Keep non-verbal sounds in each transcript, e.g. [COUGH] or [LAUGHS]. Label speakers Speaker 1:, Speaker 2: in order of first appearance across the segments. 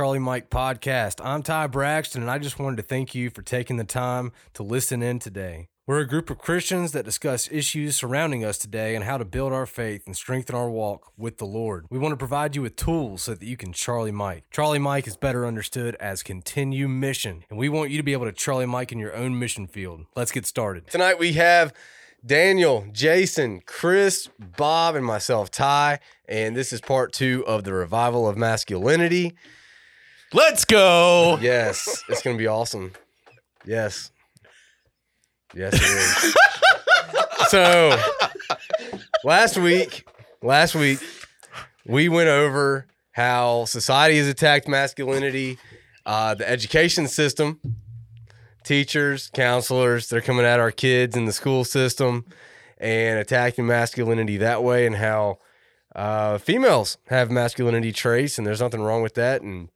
Speaker 1: Charlie Mike podcast. I'm Ty Braxton, and I just wanted to thank you for taking the time to listen in today. We're a group of Christians that discuss issues surrounding us today and how to build our faith and strengthen our walk with the Lord. We want to provide you with tools so that you can Charlie Mike. Charlie Mike is better understood as continue mission, and we want you to be able to Charlie Mike in your own mission field. Let's get started. Tonight we have Daniel, Jason, Chris, Bob, and myself, Ty, and this is part two of the revival of masculinity.
Speaker 2: Let's go.
Speaker 1: Yes, it's going to be awesome. Yes. Yes, it is. [LAUGHS] so last week, last week, we went over how society has attacked masculinity, uh, the education system, teachers, counselors, they're coming at our kids in the school system and attacking masculinity that way, and how uh, females have masculinity traits, and there's nothing wrong with that, and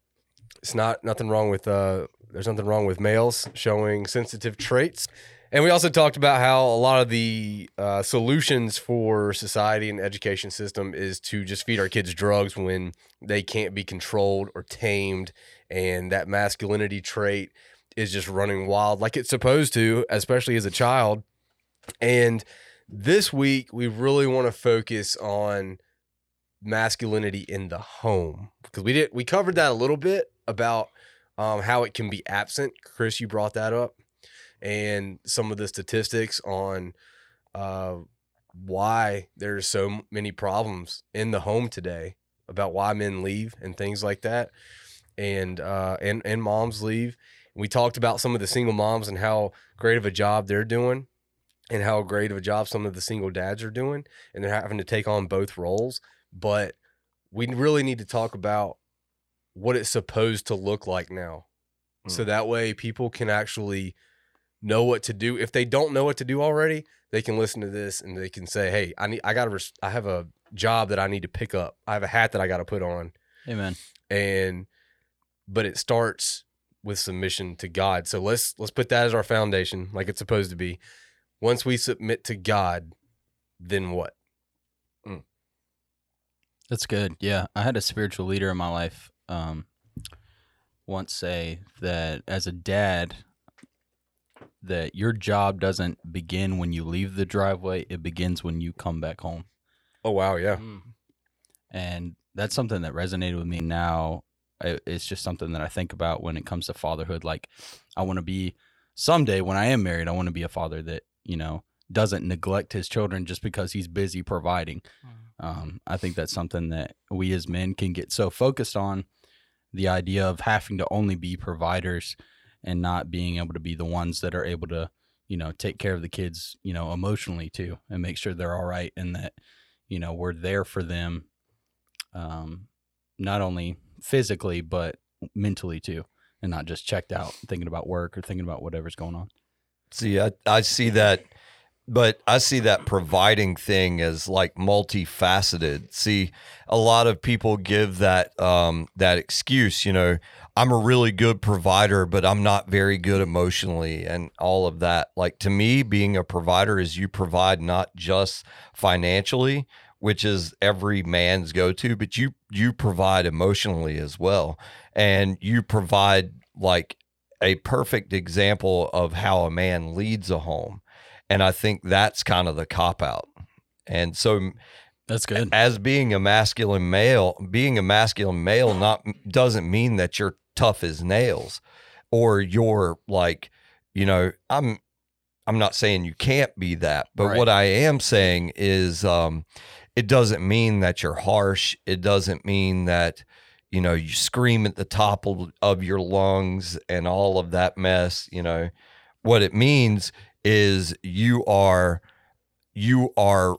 Speaker 1: it's not nothing wrong with uh, there's nothing wrong with males showing sensitive traits. And we also talked about how a lot of the uh, solutions for society and education system is to just feed our kids drugs when they can't be controlled or tamed, and that masculinity trait is just running wild like it's supposed to, especially as a child. And this week, we really want to focus on masculinity in the home because we did we covered that a little bit about um, how it can be absent. Chris, you brought that up, and some of the statistics on uh, why there's so many problems in the home today about why men leave and things like that, and uh, and and moms leave. We talked about some of the single moms and how great of a job they're doing, and how great of a job some of the single dads are doing, and they're having to take on both roles. But we really need to talk about what it's supposed to look like now, so
Speaker 2: Mm.
Speaker 1: that way people can actually know what to do. If they don't know what to do already, they can listen to this and they can say, "Hey, I need, I got to, res- I have a job that I need to pick up. I have a hat that I got to put on."
Speaker 2: Amen.
Speaker 1: and but it starts with submission to God. So let's let's put that as our foundation, like it's supposed to be. Once we submit to God, then what?
Speaker 2: That's good. Yeah. I had a spiritual leader in my life um, once say that as a dad, that your job doesn't begin when you leave the driveway, it begins when you come back home.
Speaker 1: Oh wow, yeah,
Speaker 2: And that's something that resonated with me now. I- It's just something that I think about when it comes to fatherhood. Like, I want to be someday when I am married, I want to be a father that, you know, doesn't neglect his children just because he's busy providing. Um, I think that's something that we as men can get so focused on the idea of having to only be providers and not being able to be the ones that are able to, you know, take care of the kids, you know, emotionally too and make sure they're all right and that, you know, we're there for them, um, not only physically, but mentally too, and not just checked out thinking about work or thinking about whatever's going on.
Speaker 3: See, I, I see that, but I see that providing thing as like multifaceted. See, a lot of people give that um, that excuse. You know, I'm a really good provider, but I'm not very good emotionally, and all of that. Like to me, being a provider is you provide not just financially, which is every man's go to, but you you provide emotionally as well, and you provide like a perfect example of how a man leads a home. And I think that's kind of the cop out. And so
Speaker 2: That's good.
Speaker 3: as being a masculine male, being a masculine male not doesn't mean that you're tough as nails or you're like, you know, I'm I'm not saying you can't be that, but
Speaker 2: Right.
Speaker 3: what I am saying is um it doesn't mean that you're harsh. It doesn't mean that you know you scream at the top of, of your lungs and all of that mess, you know. What it means is you are you are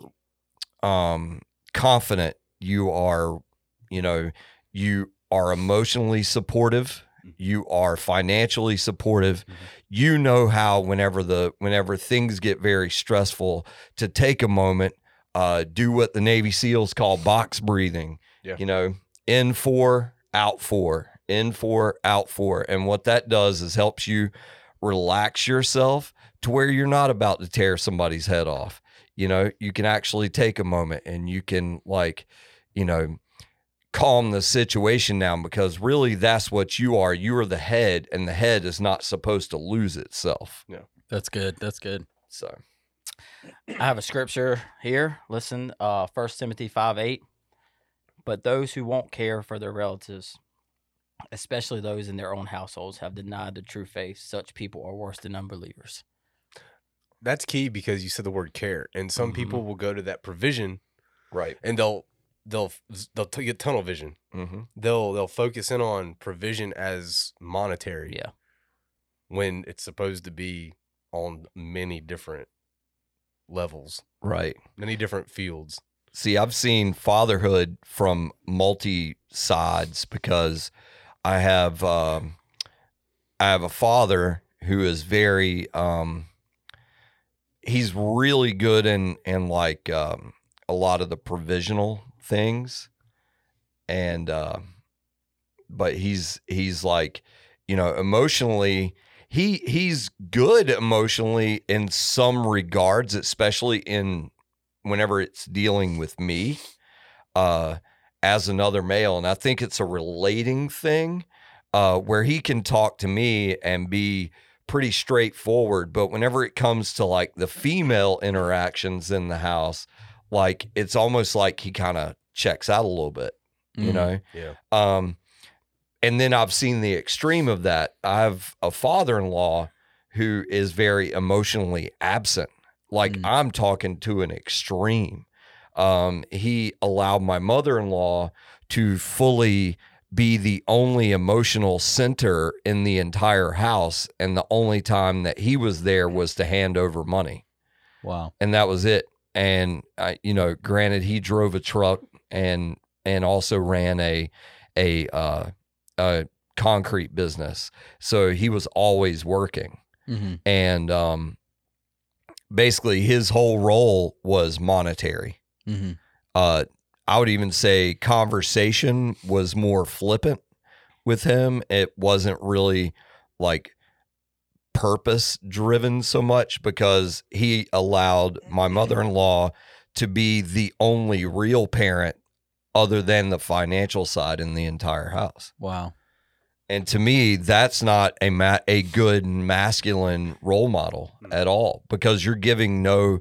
Speaker 3: um confident you are you know you are emotionally supportive you are financially supportive
Speaker 2: Mhm.
Speaker 3: you know how whenever the whenever things get very stressful to take a moment uh do what the navy seals call box breathing
Speaker 1: Yeah.
Speaker 3: you know in four out four in four out four and what that does is helps you relax yourself to where you're not about to tear somebody's head off you know you can actually take a moment and you can like you know calm the situation down because really that's what you are. You are the head, and the head is not supposed to lose itself. Yeah.
Speaker 2: That's good. That's good.
Speaker 3: So
Speaker 4: I have a scripture here. Listen, uh, 1 Timothy 5 8. But those who won't care for their relatives, especially those in their own households, have denied the true faith. Such people are worse than unbelievers.
Speaker 1: That's key because you said the word care, and some
Speaker 4: Mhm.
Speaker 1: people will go to that provision
Speaker 3: right.
Speaker 1: and they'll they'll they'll t- get tunnel vision.
Speaker 3: Mm-hmm.
Speaker 1: They'll they'll focus in on provision as monetary.
Speaker 4: Yeah.
Speaker 1: When it's supposed to be on many different levels,
Speaker 3: Right.
Speaker 1: many different fields.
Speaker 3: See, I've seen fatherhood from multi sides because I have um, I have a father who is very um, he's really good in in like um, a lot of the provisional things, and uh, but he's he's like you know emotionally he he's good emotionally in some regards, especially in whenever it's dealing with me. Uh, as another male. And I think it's a relating thing uh, where he can talk to me and be pretty straightforward. But whenever it comes to like the female interactions in the house, like it's almost like he kind of checks out a little bit, you
Speaker 2: Mhm.
Speaker 3: know?
Speaker 1: Yeah.
Speaker 3: Um, and then I've seen the extreme of that. I have a father in law who is very emotionally absent. Like
Speaker 2: Mm.
Speaker 3: I'm talking to an extreme. Um, he allowed my mother in law to fully be the only emotional center in the entire house. And the only time that he was there was to hand over money
Speaker 2: Wow.
Speaker 3: and that was it. And I, you know, granted, he drove a truck and and also ran a a uh, a concrete business, so he was always working.
Speaker 2: Mm-hmm.
Speaker 3: And um, basically, his whole role was monetary.
Speaker 2: Mm-hmm.
Speaker 3: Uh, I would even say conversation was more flippant with him. It wasn't really like purpose driven so much because he allowed my mother in law to be the only real parent other than the financial side in the entire house.
Speaker 2: Wow.
Speaker 3: And to me, that's not a ma- a good masculine role model at all because you're giving no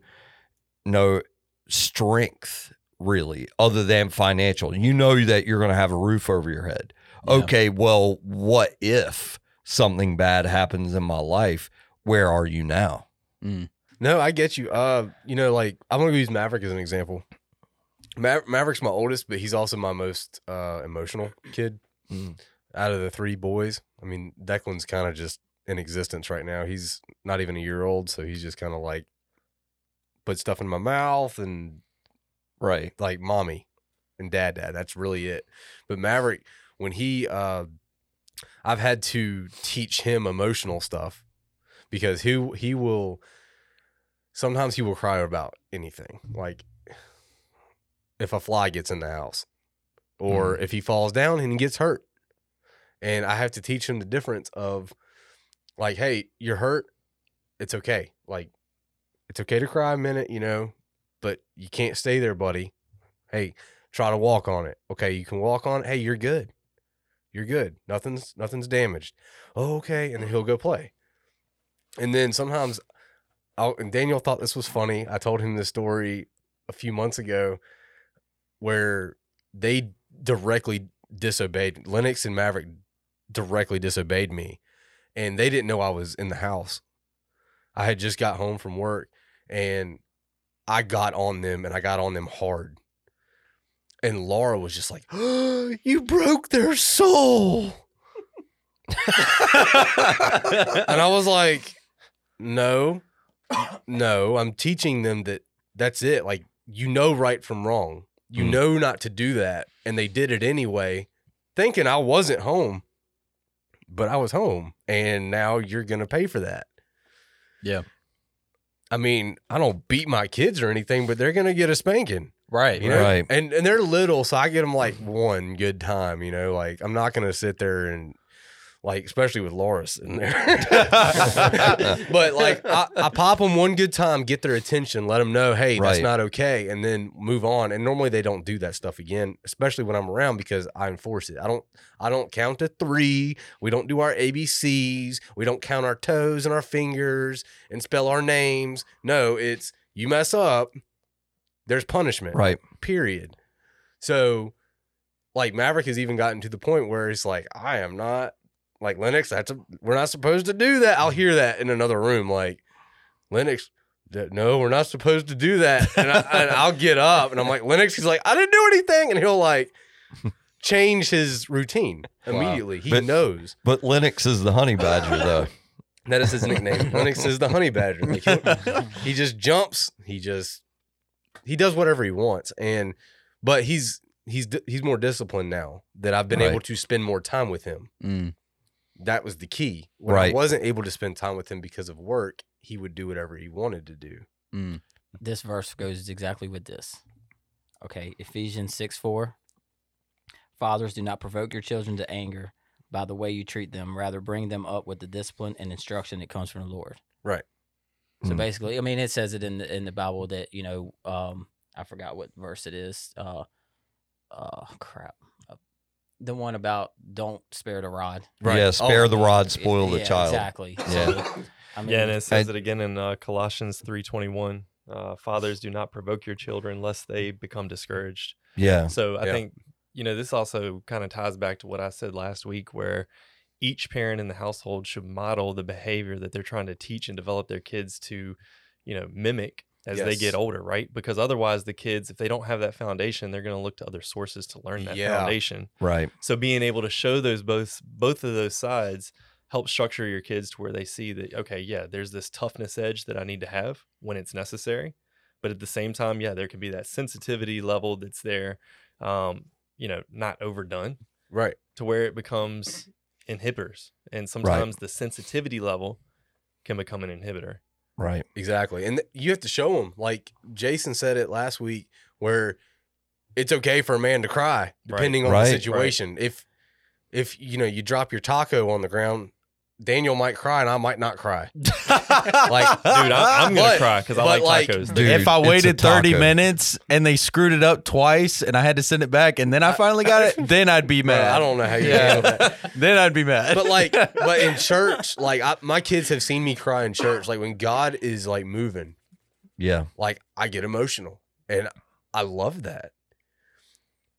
Speaker 3: no strength really other than financial. You know that you're going to have a roof over your head.
Speaker 2: Yeah.
Speaker 3: Okay, well, what if something bad happens in my life? Where are you now?
Speaker 2: Mm.
Speaker 1: No, I get you. Uh, you know, like I'm gonna use Maverick as an example. Ma- Maverick's my oldest, but he's also my most uh, emotional kid
Speaker 3: Mm.
Speaker 1: out of the three boys. I mean, Declan's kind of just in existence right now. He's not even a year old, so he's just kind of like put stuff in my mouth and
Speaker 3: Right.
Speaker 1: like mommy and dad dad that's really it. But maverick when he uh i've had to teach him emotional stuff because he he will sometimes he will cry about anything like if a fly gets in the house or if he falls down and he gets hurt. And i have to teach him the difference of like hey you're hurt it's okay like it's okay to cry a minute you know but you can't stay there, buddy. Hey, try to walk on it. Okay, you can walk on it. Hey, you're good. You're good. Nothing's nothing's damaged. Oh, okay, and then he'll go play. And then sometimes, I'll, and Daniel thought this was funny. I told him this story a few months ago, where they directly disobeyed Lennox and Maverick directly disobeyed me, and they didn't know I was in the house. I had just got home from work, and I got on them and I got on them hard. And Laura was just like, oh, [GASPS] You broke their soul. and I was like, No, no, I'm teaching them that that's it. Like, you know right from wrong. You
Speaker 3: Mm.
Speaker 1: know not to do that. And they did it anyway, thinking I wasn't home, but I was home. And now you're going to pay for that.
Speaker 2: Yeah.
Speaker 1: I mean, I don't beat my kids or anything, but they're gonna get a spanking,
Speaker 2: Right.
Speaker 1: you know.
Speaker 3: Right.
Speaker 1: And and they're little, so I get them like one good time, you know. Like I'm not gonna sit there and like especially with Laura's in there. [LAUGHS] but like I, I pop them one good time, get their attention, let them know, hey, that's not okay, and then move on. And normally they don't do that stuff again, especially when I'm around because I enforce it. I don't I don't count to three. We don't do our ABCs. We don't count our toes and our fingers and spell our names. No, it's you mess up, there's punishment
Speaker 3: Right.
Speaker 1: period. So, like Maverick has even gotten to the point where he's like, I am not like Lennox, That's a, we're not supposed to do that. I'll hear that in another room, like Lennox. No, we're not supposed to do that. And, I, and [LAUGHS] I'll get up and I'm like Lennox. He's like, I didn't do anything, and he'll like [LAUGHS] change his routine
Speaker 2: Wow.
Speaker 1: immediately. He
Speaker 3: But-
Speaker 1: knows
Speaker 3: But Lennox is the honey badger, though. [LAUGHS]
Speaker 1: that is his nickname. Lennox is the honey badger. Like, he'll- just jumps. He just he does whatever he wants, and but he's he's he's more disciplined now that I've been
Speaker 3: Right.
Speaker 1: able to spend more time with him.
Speaker 2: Mm.
Speaker 1: That was the key. When I wasn't able to spend time with him because of work, he would do whatever he wanted to do.
Speaker 2: Mm.
Speaker 4: this verse goes exactly with this. Okay, Ephesians 6 4. Fathers, do not provoke your children to anger by the way you treat them. Rather, bring them up with the discipline and instruction that comes from the Lord.
Speaker 1: Right.
Speaker 4: So
Speaker 3: Mm.
Speaker 4: basically, I mean, it says it in the in the Bible that you know, um, I forgot what verse it is. Uh, uh, crap, the one about don't spare the rod.
Speaker 3: Yeah, spare
Speaker 1: Oh,
Speaker 3: the rod, spoil the
Speaker 4: Yeah,
Speaker 3: child.
Speaker 4: Exactly.
Speaker 3: Yeah.
Speaker 4: So, I mean,
Speaker 5: yeah, and it says
Speaker 3: I-
Speaker 5: it again in uh, Colossians three twenty one. Uh, Fathers, do not provoke your children lest they become discouraged.
Speaker 3: Yeah.
Speaker 5: So I
Speaker 1: Yeah.
Speaker 5: think you know this also kind of ties back to what I said last week, where each parent in the household should model the behavior that they're trying to teach and develop their kids to, you know, mimic as they get older, right? Because otherwise, the kids, if they don't have that foundation, they're going to look to other sources to learn that
Speaker 1: Yeah.
Speaker 5: foundation.
Speaker 3: Right.
Speaker 5: So being able to show those both both of those sides helps structure your kids to where they see that okay, yeah, there's this toughness edge that I need to have when it's necessary, but at the same time, yeah, there can be that sensitivity level that's there, um, you know, not overdone
Speaker 1: Right.
Speaker 5: to where it becomes inhibitors, and sometimes the sensitivity level can become an inhibitor.
Speaker 3: Right.
Speaker 1: Exactly. And th- you have to show them. Like Jason said it last week, where it's okay for a man to cry, depending on
Speaker 3: Right.
Speaker 1: the
Speaker 3: Right.
Speaker 1: situation. If if you know you drop your taco on the ground, Daniel might cry and I might not cry. [LAUGHS] Like,
Speaker 5: Dude, I, I'm gonna
Speaker 1: But-
Speaker 5: cry because I like
Speaker 1: like,
Speaker 5: tacos.
Speaker 3: Dude,
Speaker 2: if I waited 30 minutes and they screwed it up twice and I had to send it back and then I finally got it, [LAUGHS] then I'd be
Speaker 1: Bro,
Speaker 2: mad.
Speaker 1: I don't know how you
Speaker 2: Yeah.
Speaker 1: handle that. [LAUGHS]
Speaker 2: Then I'd be mad.
Speaker 1: But like, but in church, like I, my kids have seen me cry in church. Like when God is like moving,
Speaker 3: Yeah.
Speaker 1: like I get emotional, and I love that.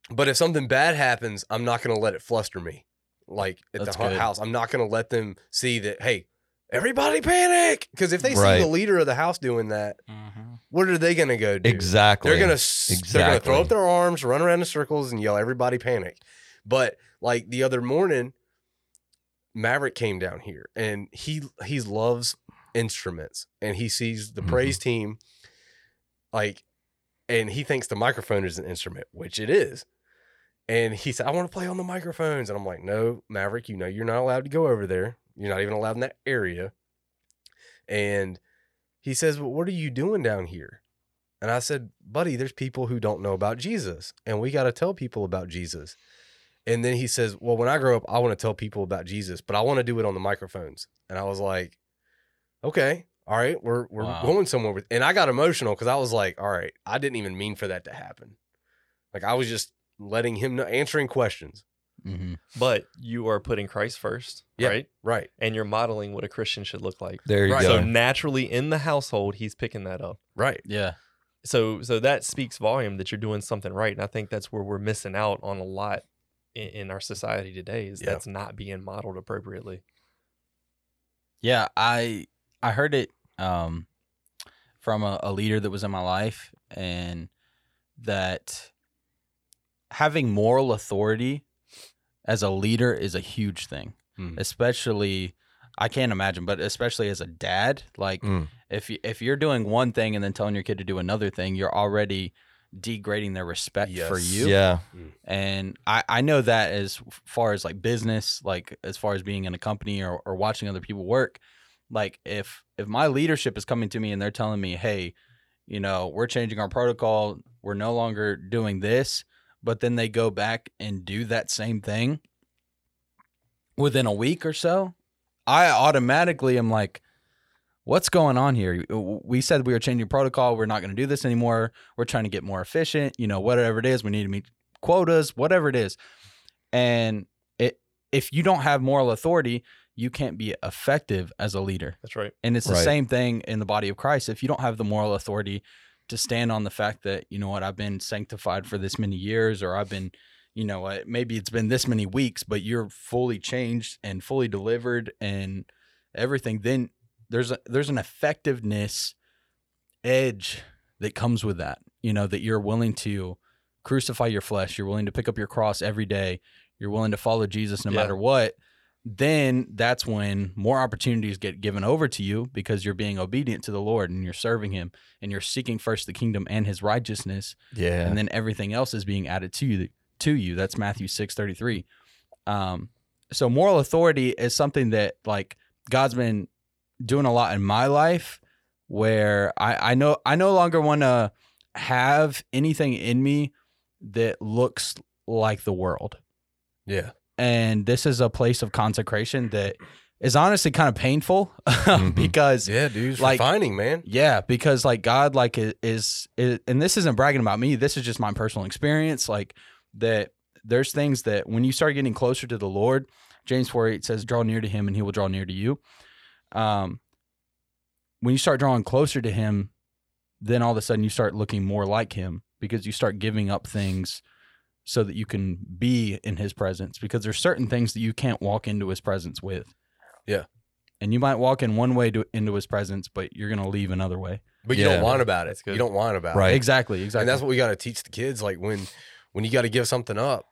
Speaker 1: But if something bad happens, I'm not gonna let it fluster me. Like at
Speaker 2: That's
Speaker 1: the
Speaker 2: good.
Speaker 1: house, I'm not gonna let them see that. Hey, everybody panic! Because if they
Speaker 3: Right.
Speaker 1: see the leader of the house doing that,
Speaker 4: mhm.
Speaker 1: what are they gonna go do?
Speaker 3: Exactly.
Speaker 1: They're gonna s they're gonna throw up their arms, run around in circles, and yell, "Everybody panic!" But like the other morning, Maverick came down here, and he he loves instruments, and he sees the
Speaker 3: Mhm.
Speaker 1: praise team, like, and he thinks the microphone is an instrument, which it is. And he said, "I want to play on the microphones," and I'm like, "No, Maverick, you know you're not allowed to go over there. You're not even allowed in that area." And he says, "Well, what are you doing down here?" And I said, buddy, there's people who don't know about Jesus, and we got to tell people about Jesus. And then he says, well, when I grow up, I want to tell people about Jesus, but I want to do it on the microphones. And I was like, okay, all right, we're we're
Speaker 2: Wow.
Speaker 1: going somewhere with. And I got emotional because I was like, all right, I didn't even mean for that to happen. Like I was just letting him know, answering questions.
Speaker 2: Mhm.
Speaker 5: But you are putting Christ first,
Speaker 1: Yeah.
Speaker 5: right?
Speaker 1: Right.
Speaker 5: And you're modeling what a Christian should look like.
Speaker 3: There you
Speaker 1: Right.
Speaker 3: go.
Speaker 5: So naturally in the household, he's picking that up.
Speaker 1: Right.
Speaker 2: Yeah.
Speaker 5: So so that speaks volume that you're doing something right. And I think that's where we're missing out on a lot in, in our society today is
Speaker 1: Yeah.
Speaker 5: that's not being modeled appropriately.
Speaker 2: Yeah, I I heard it um from a, a leader that was in my life and that having moral authority as a leader is a huge thing.
Speaker 1: Mhm.
Speaker 2: Especially I can't imagine, but especially as a dad, like
Speaker 3: Mm.
Speaker 2: if you, if you're doing one thing and then telling your kid to do another thing, you're already degrading their respect for you.
Speaker 3: Yeah.
Speaker 2: And I, I know that as far as like business, like as far as being in a company or, or watching other people work, like if if my leadership is coming to me and they're telling me, hey, you know, we're changing our protocol, we're no longer doing this, but then they go back and do that same thing, within a week or so, I automatically am like, what's going on here? We said we were changing protocol. We're not going to do this anymore. We're trying to get more efficient. You know, whatever it is, we need to meet quotas, whatever it is. And it, if you don't have moral authority, you can't be effective as a leader.
Speaker 5: That's right.
Speaker 2: And it's the same thing in the body of Christ. If you don't have the moral authority to stand on the fact that, you know what, I've been sanctified for this many years, or I've been, you know, maybe it's been this many weeks, but you're fully changed and fully delivered and everything, then there's a, there's an effectiveness edge that comes with that. You know, that you're willing to crucify your flesh, you're willing to pick up your cross every day, you're willing to follow Jesus no
Speaker 5: Yeah.
Speaker 2: matter what then that's when more opportunities get given over to you because you're being obedient to the Lord and you're serving Him and you're seeking first the kingdom and His righteousness,
Speaker 3: Yeah.
Speaker 2: and then everything else is being added to you. To you, that's Matthew six thirty three. Um, so moral authority is something that like God's been doing a lot in my life, where I I know I no longer want to have anything in me that looks like the world
Speaker 1: Yeah.
Speaker 2: And this is a place of consecration that is honestly kind of painful [LAUGHS]
Speaker 3: Mhm.
Speaker 2: because
Speaker 1: Yeah, dude.
Speaker 2: Like-
Speaker 1: refining, man.
Speaker 2: yeah because like god like is, is and this isn't bragging about me this is just my personal experience like that there's things that when you start getting closer to the lord james 4 8 says draw near to him and he will draw near to you um when you start drawing closer to him then all of a sudden you start looking more like him because you start giving up things so that you can be in his presence because there's certain things that you can't walk into his presence with.
Speaker 1: Yeah.
Speaker 2: And you might walk in one way to, into his presence, but you're going to leave another way.
Speaker 1: But you
Speaker 3: Yeah.
Speaker 1: don't want about it.
Speaker 5: Good.
Speaker 1: You don't want about
Speaker 3: Right.
Speaker 1: it. Right.
Speaker 2: Exactly. Exactly.
Speaker 1: And that's what we got to teach the kids. Like when when you got to give something up,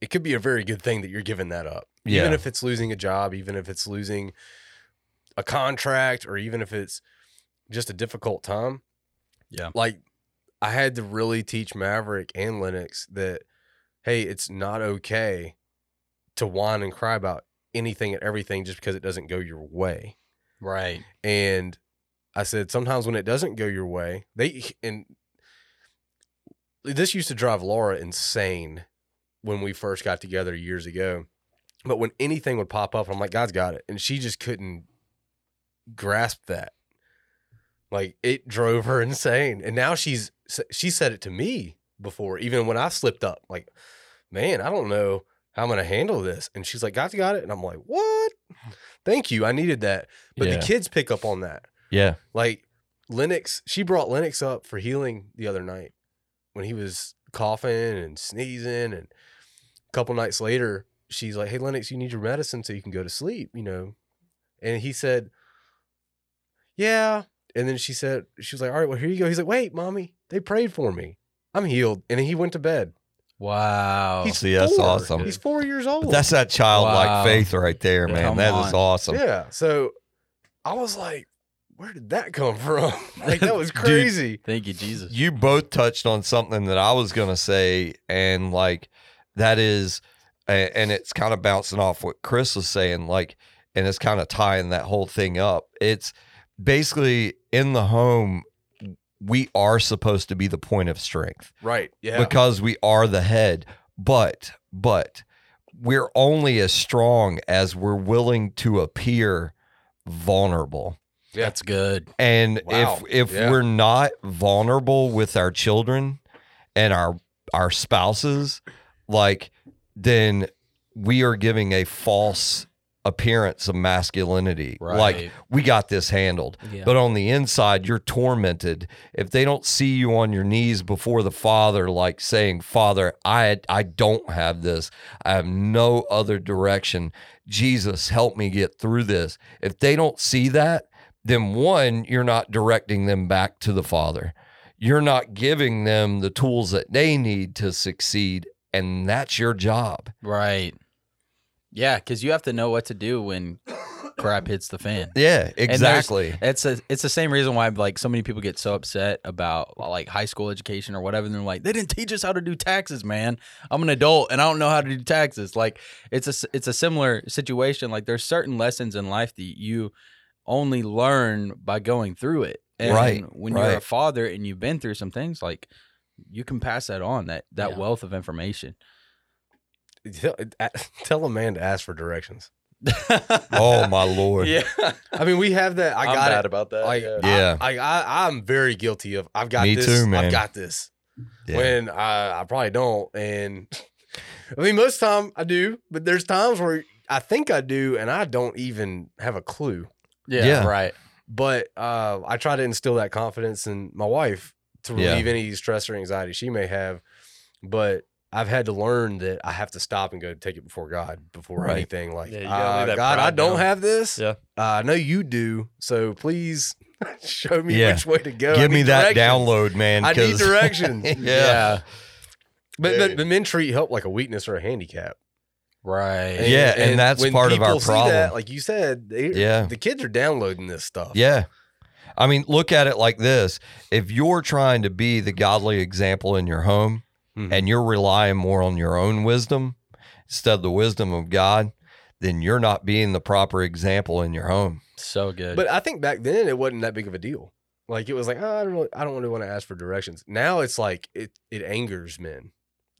Speaker 1: it could be a very good thing that you're giving that up.
Speaker 3: Yeah.
Speaker 1: Even if it's losing a job, even if it's losing a contract, or even if it's just a difficult time.
Speaker 2: Yeah.
Speaker 1: Like I had to really teach Maverick and Lennox that, hey, it's not okay to whine and cry about anything and everything just because it doesn't go your way.
Speaker 2: right.
Speaker 1: And I said, sometimes when it doesn't go your way, they and this used to drive Laura insane when we first got together years ago. But when anything would pop up, I'm like, God's got it. And she just couldn't grasp that. Like it drove her [LAUGHS] insane. And now she's she said it to me before, even when I slipped up, like, man, I don't know how I'm gonna handle this. And she's like, God's got it. And I'm like, what? Thank you. I needed that. But
Speaker 3: Yeah.
Speaker 1: the kids pick up on that.
Speaker 3: Yeah.
Speaker 1: Like Lennox, she brought Lennox up for healing the other night when he was coughing and sneezing. And a couple nights later, she's like, Hey, Lennox, you need your medicine so you can go to sleep, you know? And he said, Yeah. And then she said, She was like, All right, well, here you go. He's like, Wait, mommy, they prayed for me. I'm healed. And then he went to bed.
Speaker 2: Wow.
Speaker 1: He's
Speaker 3: See, that's
Speaker 1: four.
Speaker 3: awesome.
Speaker 1: He's four years old.
Speaker 3: But that's that childlike
Speaker 2: Wow.
Speaker 3: faith right there, man.
Speaker 2: Come
Speaker 3: That is
Speaker 2: on.
Speaker 3: awesome.
Speaker 1: yeah. So I was like, Where did that come [LAUGHS] from? like, that was [LAUGHS] crazy.
Speaker 2: Thank you, Jesus.
Speaker 3: You both touched on something that I was going to say, and like that is, and it's kind of bouncing off what Chris was saying, like, and it's kind of tying that whole thing up. It's basically in the home, we are supposed to be the point of strength.
Speaker 1: Right. Yeah.
Speaker 3: because we are the head. But but we're only as strong as we're willing to appear vulnerable.
Speaker 1: Yeah.
Speaker 2: That's good.
Speaker 3: And
Speaker 1: Wow.
Speaker 3: if if
Speaker 1: Yeah.
Speaker 3: we're not vulnerable with our children and our our spouses, like then we are giving a false appearance of masculinity. Like we got this handled.
Speaker 4: Yeah.
Speaker 3: But on the inside, you're tormented. If they don't see you on your knees before the Father, like saying, Father, I I don't have this. I have no other direction. Jesus, help me get through this. If they don't see that, then one, you're not directing them back to the Father. You're not giving them the tools that they need to succeed. And that's your job.
Speaker 2: Right. Yeah, because you have to know what to do when crap hits the fan. [COUGHS]
Speaker 3: Yeah, exactly.
Speaker 2: It's a, it's the same reason why like so many people get so upset about like high school education or whatever. And they're like, they didn't teach us how to do taxes, man. I'm an adult and I don't know how to do taxes. Like it's a s- it's a similar situation. Like there's certain lessons in life that you only learn by going through it. And
Speaker 3: Right,
Speaker 2: when you're a father and you've been through some things, like you can pass that on that that
Speaker 4: Yeah.
Speaker 2: wealth of information.
Speaker 1: Tell, [LAUGHS] tell a man to ask for directions. [LAUGHS]
Speaker 3: Oh my lord.
Speaker 2: yeah.
Speaker 1: I mean, we have that. I
Speaker 2: I'm
Speaker 1: got
Speaker 2: bad
Speaker 1: it.
Speaker 2: about that.
Speaker 1: Like,
Speaker 2: yeah.
Speaker 3: Yeah.
Speaker 1: I, I, I'm very guilty of. I've got
Speaker 3: Me
Speaker 1: this.
Speaker 3: too, man.
Speaker 1: I've got this.
Speaker 3: Yeah.
Speaker 1: When I, I probably don't, and [LAUGHS] I mean, most time I do, but there's times where I think I do, and I don't even have a clue.
Speaker 2: yeah,
Speaker 3: Yeah.
Speaker 2: right.
Speaker 1: But uh, I try to instill that confidence in my wife to
Speaker 3: Yeah.
Speaker 1: relieve any stress or anxiety she may have. But I've had to learn that I have to stop and go take it before God before
Speaker 3: Right.
Speaker 1: anything. Like,
Speaker 5: Yeah, you gotta lay
Speaker 1: uh,
Speaker 5: that
Speaker 1: God, I don't
Speaker 5: down.
Speaker 1: have this.
Speaker 5: Yeah.
Speaker 1: Uh, I know you do. So please [LAUGHS] show me
Speaker 3: Yeah.
Speaker 1: which way to go.
Speaker 3: Give me that
Speaker 1: directions.
Speaker 3: download, man.
Speaker 1: I need
Speaker 3: 'cause- [LAUGHS]
Speaker 1: directions.
Speaker 3: yeah.
Speaker 1: But, but but men treat help like a weakness or a handicap.
Speaker 2: Right.
Speaker 3: Yeah, and that's
Speaker 1: when
Speaker 3: part of our
Speaker 1: people see
Speaker 3: problem.
Speaker 1: That, like you said, they,
Speaker 3: Yeah.
Speaker 1: the kids are downloading this stuff.
Speaker 3: Yeah. I mean, look at it like this. If you're trying to be the godly example in your home
Speaker 1: Mhm.
Speaker 3: and you're relying more on your own wisdom instead of the wisdom of God, then you're not being the proper example in your home.
Speaker 2: So good.
Speaker 1: But I think back then it wasn't that big of a deal. Like it was like, oh, I don't really, I don't really want to ask for directions. Now it's like it it angers men.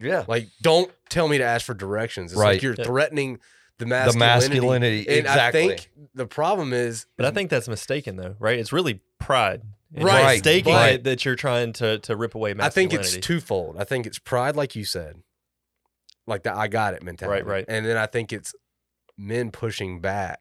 Speaker 3: Yeah.
Speaker 1: Like, don't tell me to ask for directions. It's
Speaker 3: Right.
Speaker 1: like you're
Speaker 5: Yeah.
Speaker 1: threatening the masculinity.
Speaker 3: The
Speaker 1: masculinity.
Speaker 3: masculinity.
Speaker 1: And
Speaker 3: exactly.
Speaker 1: I think the problem is,
Speaker 5: But I think that's mistaken though, right? It's really pride. And
Speaker 1: Right,
Speaker 5: you're
Speaker 1: but-
Speaker 5: it that you're trying to to rip away
Speaker 1: I think it's twofold. I think it's pride, like you said, like the I got it mentality.
Speaker 5: right.
Speaker 1: Right, and then I think it's men pushing back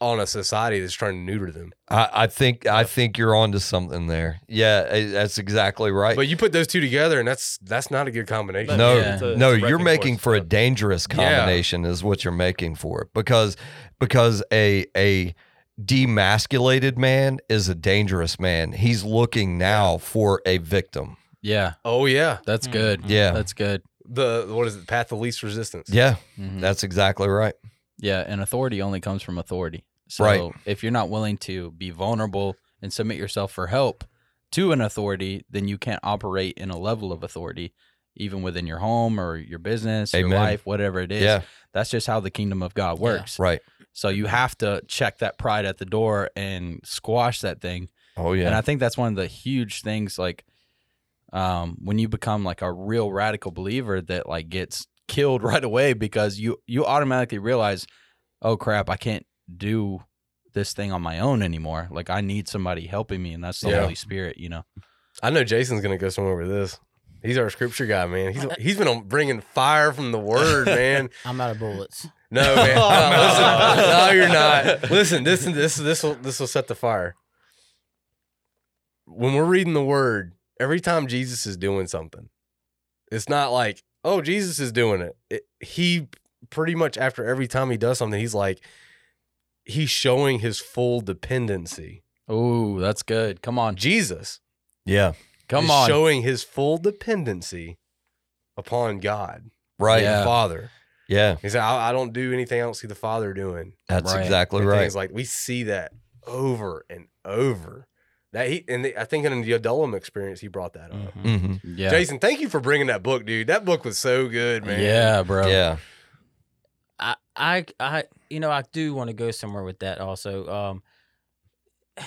Speaker 1: on a society that's trying to neuter them.
Speaker 3: I, I think I think you're onto something there. Yeah, that's exactly right.
Speaker 1: But you put those two together, and that's that's not a good combination.
Speaker 3: no,
Speaker 2: Yeah.
Speaker 5: A-
Speaker 3: no, you're making
Speaker 5: force,
Speaker 3: for a
Speaker 5: yeah.
Speaker 3: dangerous
Speaker 1: Yeah.
Speaker 3: combination is what you're making for it because because a a demasculated man is a dangerous man. He's looking now for a victim.
Speaker 2: yeah,
Speaker 1: Oh yeah,
Speaker 2: that's good.
Speaker 3: Yeah.
Speaker 2: That's good.
Speaker 1: the what is it? Path of least resistance.
Speaker 3: Yeah,
Speaker 2: Mhm.
Speaker 3: that's exactly right.
Speaker 2: Yeah, and authority only comes from authority. So
Speaker 3: Right.
Speaker 2: if you're not willing to be vulnerable and submit yourself for help to an authority, then you can't operate in a level of authority, even within your home or your business, your
Speaker 3: Amen.
Speaker 2: life, whatever it is.
Speaker 3: Yeah,
Speaker 2: That's just how the kingdom of God works.
Speaker 3: right.
Speaker 2: So you have to check that pride at the door and squash that thing.
Speaker 3: Oh yeah. And.
Speaker 2: I think that's one of the huge things like um when you become like a real radical believer that like gets killed [LAUGHS] right away because you you automatically realize, "Oh crap, I can't do this thing on my own anymore. Like I need somebody helping me and that's the
Speaker 1: Yeah.
Speaker 2: Holy Spirit, you know."
Speaker 1: I know Jason's gonna go somewhere with this. He's our scripture guy, man. He's he's been on bringing fire from the word, [LAUGHS] man.
Speaker 4: I'm out of bullets.
Speaker 1: No, man. [LAUGHS] No,
Speaker 5: no.
Speaker 1: listen. no, you're not. [LAUGHS] Listen, this this this will this will set the fire. When we're reading the word, every time Jesus is doing something, it's not like, oh, Jesus is doing it. it he pretty much after every time he does something, he's like, he's showing his full dependency.
Speaker 2: Oh, that's good. Come on.
Speaker 1: Jesus
Speaker 3: yeah.
Speaker 2: Come on.
Speaker 1: showing his full dependency upon God,
Speaker 3: Right.
Speaker 2: Yeah.
Speaker 1: Father.
Speaker 3: Yeah.
Speaker 1: He said, I, I don't do anything I don't see the Father doing.
Speaker 3: That's
Speaker 2: Right.
Speaker 3: exactly
Speaker 1: and
Speaker 3: right.
Speaker 1: Things like we see that over and over. That he and the, I think in the Adullam experience he brought that up.
Speaker 4: Mhm.
Speaker 3: hmm
Speaker 2: Yeah.
Speaker 1: Jason, thank you for bringing that book, dude. That book was so good, man.
Speaker 2: Yeah, bro.
Speaker 3: Yeah.
Speaker 4: I, I, I, you know, I do want to go somewhere with that also. Um, [SIGHS]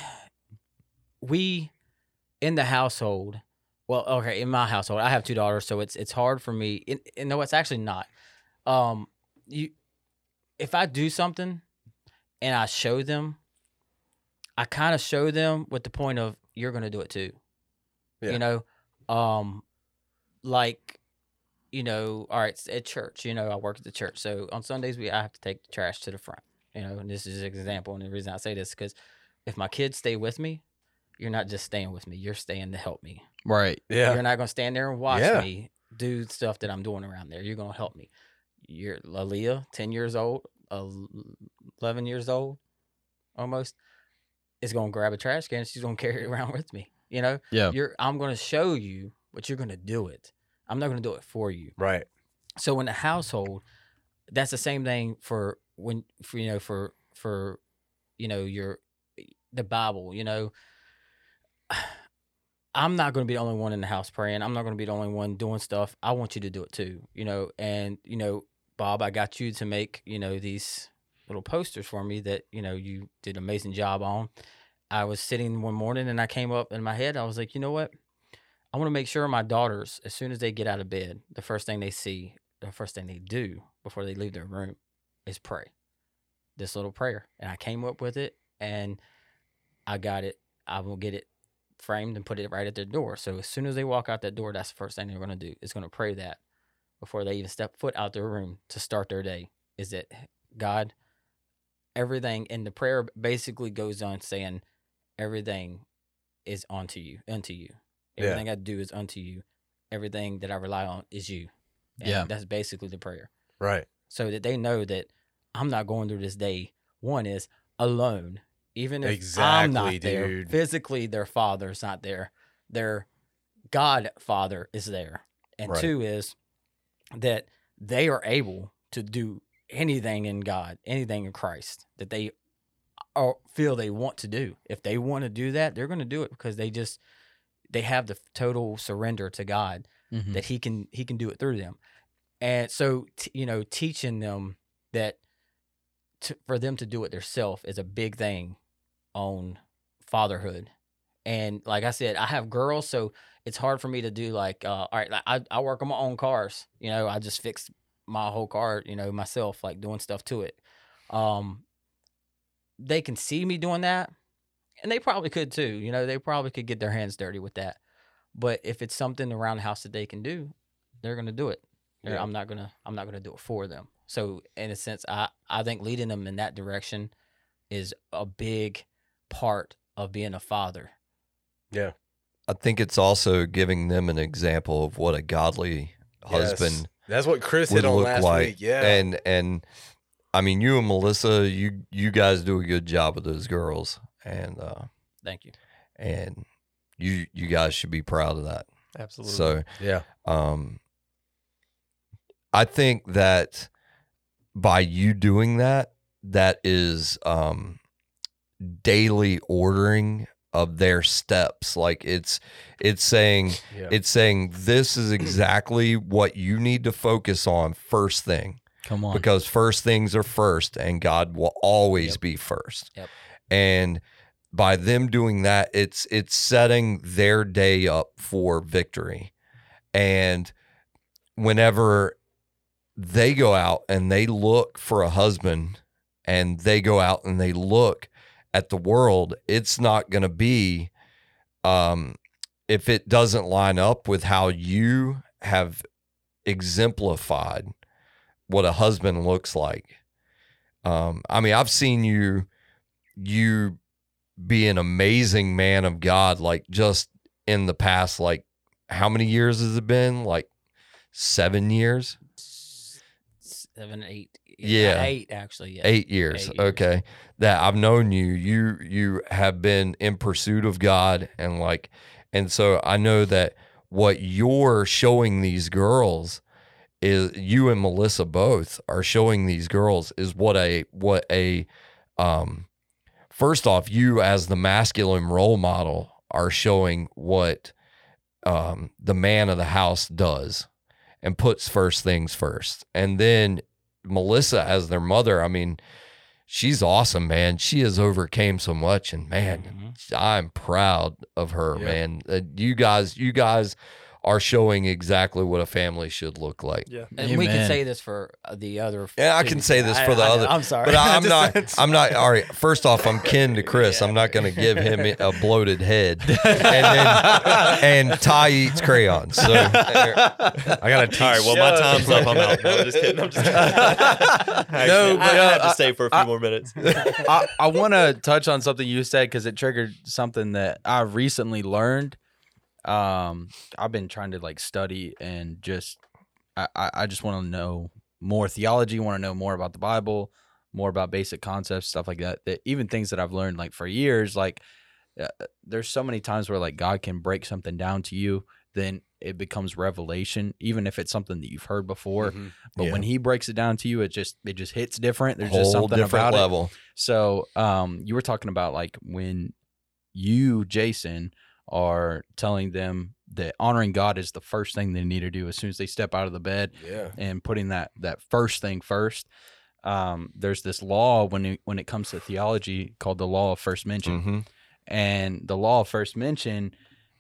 Speaker 4: we in the household, well, okay, in my household, I have two daughters, so it's it's hard for me. And, and no, it's actually not. Um, you, if I do something and I show them, I kind of show them with the point of you're gonna do it too.
Speaker 1: Yeah.
Speaker 4: You know, um, like you know, all right, it's at church, you know, I work at the church. So on Sundays, we I have to take the trash to the front, you know, and this is an example. And the reason I say this because if my kids stay with me, you're not just staying with me, you're staying to help me.
Speaker 2: Right.
Speaker 1: Yeah.
Speaker 4: You're not going to stand there and watch
Speaker 1: Yeah.
Speaker 4: me do stuff that I'm doing around there. You're going to help me. You're Aaliyah, 10 years old, 11 years old almost, is going to grab a trash can and she's going [LAUGHS] to carry it around with me. You know,
Speaker 2: Yeah.
Speaker 4: you're, I'm going to show you, but you're going to do it. I'm not going to do it for you.
Speaker 1: Right.
Speaker 4: So in the household, that's the same thing for when for you know for for you know your the Bible. You know, [SIGHS] I'm not going to be the only one in the house praying. I'm not going to be the only one doing stuff. I want you to do it too. You know, and you know, Bob, I got you to make you know these little posters for me that you know you did an amazing job on. I was sitting one morning and I came up in my head. I was like, you know what? I want to make sure my daughters, as soon as they get out of bed, the first thing they see the first thing they do before they leave their room is pray. This little prayer, and I came up with it, and I got it. I will get it framed and put it right at their door. So as soon as they walk out that door, that's the first thing they're going to do. Is going to pray that before they even step foot out their room to start their day. Is that God? Everything in the prayer basically goes on saying, everything is unto you, unto you.
Speaker 1: Yeah.
Speaker 4: Everything I do is unto you. Everything that I rely on is you. And
Speaker 2: Yeah.
Speaker 4: that's basically the prayer.
Speaker 1: Right.
Speaker 4: So that they know that I'm not going through this day. One is alone, even if I'm not
Speaker 1: Exactly,
Speaker 4: there physically. Their father's not there. Their God Father is there. And
Speaker 3: Right.
Speaker 4: two is that they are able to do anything in God, anything in Christ that they or feel they want to do. If they want to do that, they're going to do it because they just they have the total surrender to God
Speaker 2: Mhm.
Speaker 4: that he can he can do it through them and so t- you know teaching them that for them to do it themselves is a big thing on fatherhood and like i said i have girls so it's hard for me to do like uh, all right like I, I work on my own cars you know i just fix my whole car you know myself like doing stuff to it um they can see me doing that and they probably could too you know they probably could get their hands dirty with that but if it's something around the house that they can do, they're gonna do it.
Speaker 1: Yeah.
Speaker 4: I'm not gonna I'm not gonna do it for them. So in a sense, I I think leading them in that direction is a big part of being a father.
Speaker 1: Yeah.
Speaker 3: I think it's also giving them an example of what a godly husband
Speaker 1: Yes. That's what Chris
Speaker 3: would
Speaker 1: hit on
Speaker 3: look
Speaker 1: last
Speaker 3: like.
Speaker 1: week. Yeah.
Speaker 3: And and I mean you and Melissa, you you guys do a good job with those girls. And uh
Speaker 4: Thank you.
Speaker 3: and you you guys should be proud of that.
Speaker 5: Absolutely.
Speaker 3: So
Speaker 1: yeah.
Speaker 3: um I think that by you doing that, that is um daily ordering of their steps. Like it's it's saying
Speaker 1: Yeah.
Speaker 3: it's saying this is exactly what you need to focus on first thing
Speaker 2: Come on.
Speaker 3: because first things are first and God will always
Speaker 4: Yep.
Speaker 3: be first.
Speaker 4: Yep.
Speaker 3: And by them doing that, it's it's setting their day up for victory. And whenever they go out and they look for a husband and they go out and they look at the world, it's not going to be um if it doesn't line up with how you have exemplified what a husband looks like. Um, I mean, I've seen you you be an amazing man of God, like just in the past, like how many years has it been? Like seven years,
Speaker 4: Seven, eight.
Speaker 3: Yeah.
Speaker 4: Eight actually. Yeah.
Speaker 3: eight years.
Speaker 4: Eight years.
Speaker 3: Okay, that I've known you. You you have been in pursuit of God, and like, and so I know that what you're showing these girls is you and Melissa both are showing these girls is what a what a um first off you as the masculine role model are showing what um the man of the house does and puts first things first and then Melissa as their mother I mean she's awesome man she has overcame so much and man
Speaker 4: Mhm.
Speaker 3: I'm proud of her, man. Uh, you guys, you guys are showing exactly what a family should look like.
Speaker 5: yeah.
Speaker 4: And we can say this for the other.
Speaker 3: Yeah, I can say this for the
Speaker 4: I- I-
Speaker 3: other-
Speaker 4: I'm sorry.
Speaker 3: But I, [LAUGHS] I'm not. I'm not. All right. First off, I'm kin to Chris. I'm not going to give him [LAUGHS] a bloated head, and then and Ty eats crayons. So [LAUGHS]
Speaker 1: I gotta teach.
Speaker 5: All right. Well, my time's up. I'm out. No, I'm just kidding. I'm just kidding. Actually,
Speaker 2: No, but,
Speaker 5: I have
Speaker 2: uh,
Speaker 5: to stay for a few
Speaker 2: I-
Speaker 5: more minutes.
Speaker 2: I, I want to touch on something you said because it triggered something that I recently learned. Um, I've been trying to like study and just, I, I just want to know more theology, want to know more about the Bible, more about basic concepts, stuff like that. That even things that I've learned like for years, like uh, there's so many times where like God can break something down to you, then it becomes revelation, even if it's something that you've heard before.
Speaker 1: Mhm.
Speaker 2: But
Speaker 3: Yeah.
Speaker 2: when He breaks it down to you, it just it just hits different. There's
Speaker 3: whole
Speaker 2: just something
Speaker 3: different
Speaker 2: about it.
Speaker 3: level.
Speaker 2: So, um, you were talking about like when you, Jason, are telling them that honoring God is the first thing they need to do as soon as they step out of the bed
Speaker 1: Yeah.
Speaker 2: and putting that that first thing first. Um, there's this law when it, when it comes to theology called the law of first mention,
Speaker 3: hmm
Speaker 2: and the law of first mention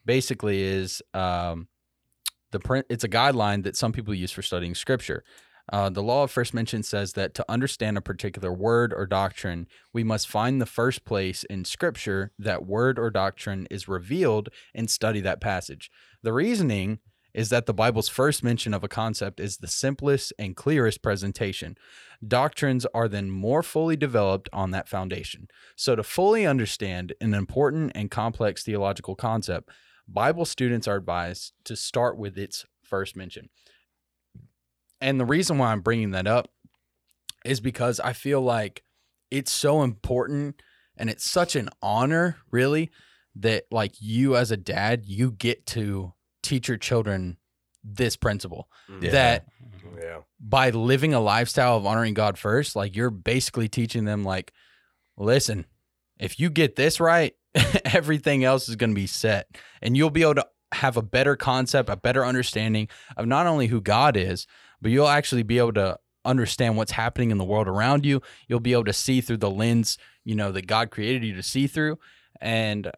Speaker 2: basically is um, the print it's a guideline that some people use for studying scripture. Uh, the law of first mention says that to understand a particular word or doctrine, we must find the first place in scripture that word or doctrine is revealed and study that passage. The reasoning is that the Bible's first mention of a concept is the simplest and clearest presentation. Doctrines are then more fully developed on that foundation. So, to fully understand an important and complex theological concept, Bible students are advised to start with its first mention. And the reason why I'm bringing that up is because I feel like it's so important and it's such an honor, really, that like you as a dad, you get to teach your children this principle mm.
Speaker 3: Yeah.
Speaker 2: that mm-hmm.
Speaker 1: Yeah.
Speaker 2: by living a lifestyle of honoring God first, like you're basically teaching them like, listen, if you get this right, [LAUGHS] everything else is going to be set and you'll be able to have a better concept, a better understanding of not only who God is, but you'll actually be able to understand what's happening in the world around you. You'll be able to see through the lens, you know, that God created you to see through. And uh,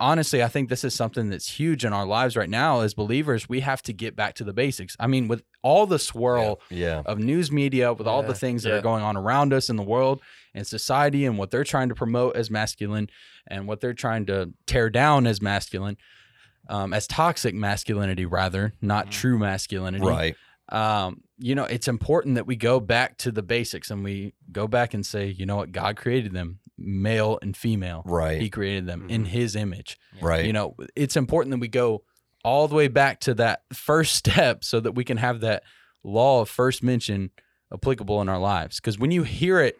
Speaker 2: honestly, I think this is something that's huge in our lives right now as believers. We have to get back to the basics. I mean, with all the swirl
Speaker 3: Yeah.
Speaker 2: of news media, with all the things that
Speaker 5: yeah.
Speaker 2: are going on around us in the world and society and what they're trying to promote as masculine and what they're trying to tear down as masculine, um, as toxic masculinity, rather, not
Speaker 4: Mhm.
Speaker 2: true masculinity
Speaker 3: Right.
Speaker 2: um, you know, it's important that we go back to the basics and we go back and say, you know what, God created them male and female.
Speaker 3: Right.
Speaker 2: He created them in
Speaker 1: Mhm.
Speaker 2: his image.
Speaker 3: right.
Speaker 2: You know, it's important that we go all the way back to that first [LAUGHS] step so that we can have that law of first mention applicable in our lives. Because when you hear it,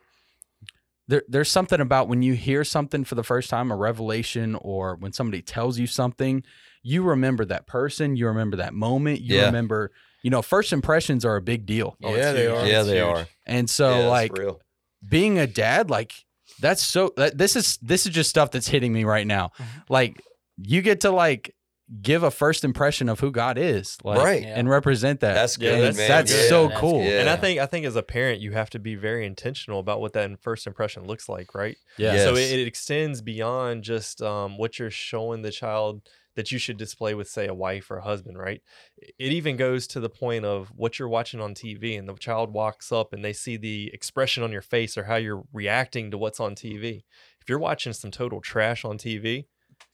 Speaker 2: there, there's something about when you hear something for the first time, a revelation, or when somebody tells you something, you remember that person, you remember that moment, you
Speaker 3: Yeah.
Speaker 2: remember, you know, first impressions are a big deal.
Speaker 5: Oh,
Speaker 1: yeah, they
Speaker 5: huge.
Speaker 1: are.
Speaker 3: yeah,
Speaker 5: It's
Speaker 3: they
Speaker 5: huge.
Speaker 3: are.
Speaker 2: And so,
Speaker 3: Yeah,
Speaker 2: like,
Speaker 3: real.
Speaker 2: being a dad like that's so that, this is this is just stuff that's hitting me right now like you get to like give a first impression of who god is like
Speaker 3: Right.
Speaker 2: and represent that
Speaker 3: That's good,
Speaker 2: And
Speaker 5: that's-
Speaker 3: man.
Speaker 2: that's
Speaker 3: Yeah.
Speaker 2: so
Speaker 4: That's
Speaker 2: cool.
Speaker 3: Yeah.
Speaker 5: And I think I think as a parent, you have to be very intentional about what that first impression looks like, right?
Speaker 2: yeah
Speaker 3: Yes.
Speaker 5: So it, it extends beyond just um, what you're showing the child that you should display with, say, a wife or a husband, right? It even goes to the point of what you're watching on TV, and the child walks up and they see the expression on your face or how you're reacting to what's on TV. If you're watching some total trash on TV